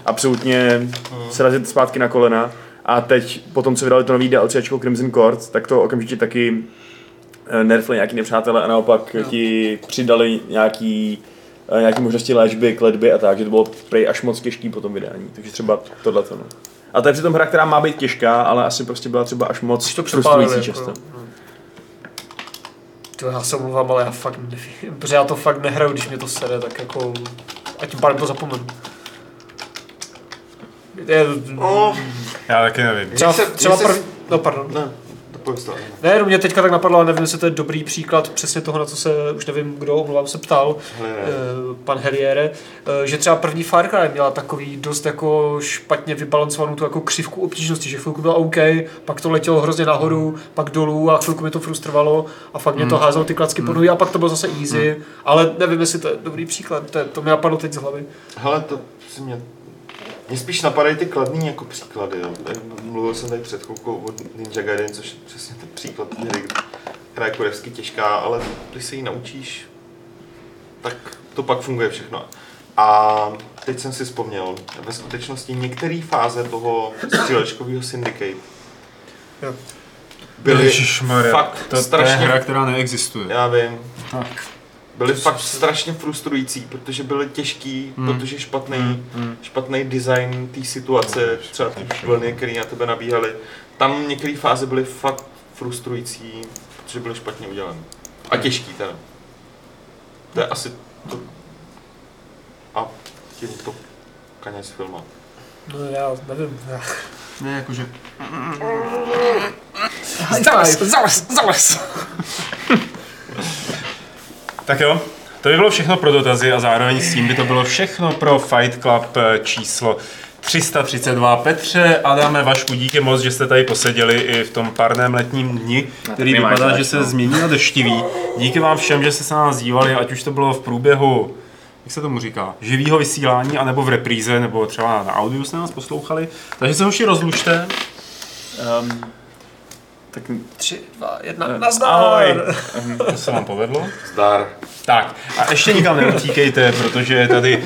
absolutně srazit zpátky na kolena. A teď, potom co vydali to nový DLCčko Crimson Court, tak to okamžitě taky eh, nerfli nějaký nepřátelé a naopak Jo. ti přidali nějaký eh, nějaké možnosti léčby, kletby a tak, že to bylo prej až moc těžký po tom vydání. Takže třeba tohle to. No. A to je přitom hra, která má být těžká, ale asi prostě byla třeba až moc to frustrující přepálili. často. Jako, no. To já se omlouvám, ale já fakt nevím, protože já to fakt nehraju, když mě to sere, tak jako, a tím pádem to zapomenu. Je, No, Já taky nevím. třeba, třeba prv... No, pardon. ne, pověz. Ne, jenom mě teďka tak napadlo, ale nevím, jestli to je dobrý příklad přesně toho, na co se, už nevím, kdo, omlouvám se, ptal, Hele, eh, pan Herriere, eh, že třeba první Far Cry měla takový dost jako špatně vybalancovanou tu jako křivku obtížnosti, že chvilku byla OK, pak to letělo hrozně nahoru, pak dolů a chvilku mi to frustrovalo a fakt mě to házelo ty klacky po nohy a pak to bylo zase easy, ale nevím, jestli to je dobrý příklad, to, je, to mi napadlo teď z hlavy. Hele, to si mě... Mně spíš napadají ty kladný jako příklady. Jo. Mluvil jsem tady před chvilkou o Ninja Gaiden, což je přesně ten příklad hry, která je kurevsky těžká, ale když se ji naučíš, tak to pak funguje všechno. A teď jsem si vzpomněl, ve skutečnosti některé fáze toho střílečkového Syndicate byly Ježišmarja, fakt to, to je strašně hra, která neexistuje. Já vím. Tak. Byly fakt strašně frustrující, protože byly těžký, Hmm. protože špatný, Hmm. špatný design té situace, třeba ty vlny, které na tebe nabíhaly. Tam některé fáze byly fakt frustrující, protože byly špatně udělané. A těžký teda. To je asi to... A tím to konec filmu. No já nevím. Já... Ne, jakože... Zales, zales, zales. tak jo, to by bylo všechno pro dotazy a zároveň s tím by to bylo všechno pro Fight Club eh, číslo 332. Petře, Adame, Vašku, díky moc, že jste tady poseděli i v tom parném letním dni, který my máš vypadá, že se no. změní na deštivý. Díky vám všem, že jste se na nás dívali, ať už to bylo v průběhu jak se tomu říká, živýho vysílání, anebo v repríze, nebo třeba na audiu jste nás poslouchali. Takže se hoši rozlučte. Um, tak Tři, dva, jedna, Eh, nazdar! ahoj. To se vám povedlo. Zdar. Tak a ještě nikam neutíkejte, protože je tady,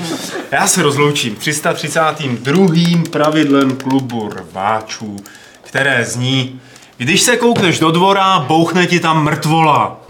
já se rozloučím, 332. pravidlem klubu rváčů, které zní, když se koukneš do dvora, bouchne ti tam mrtvola.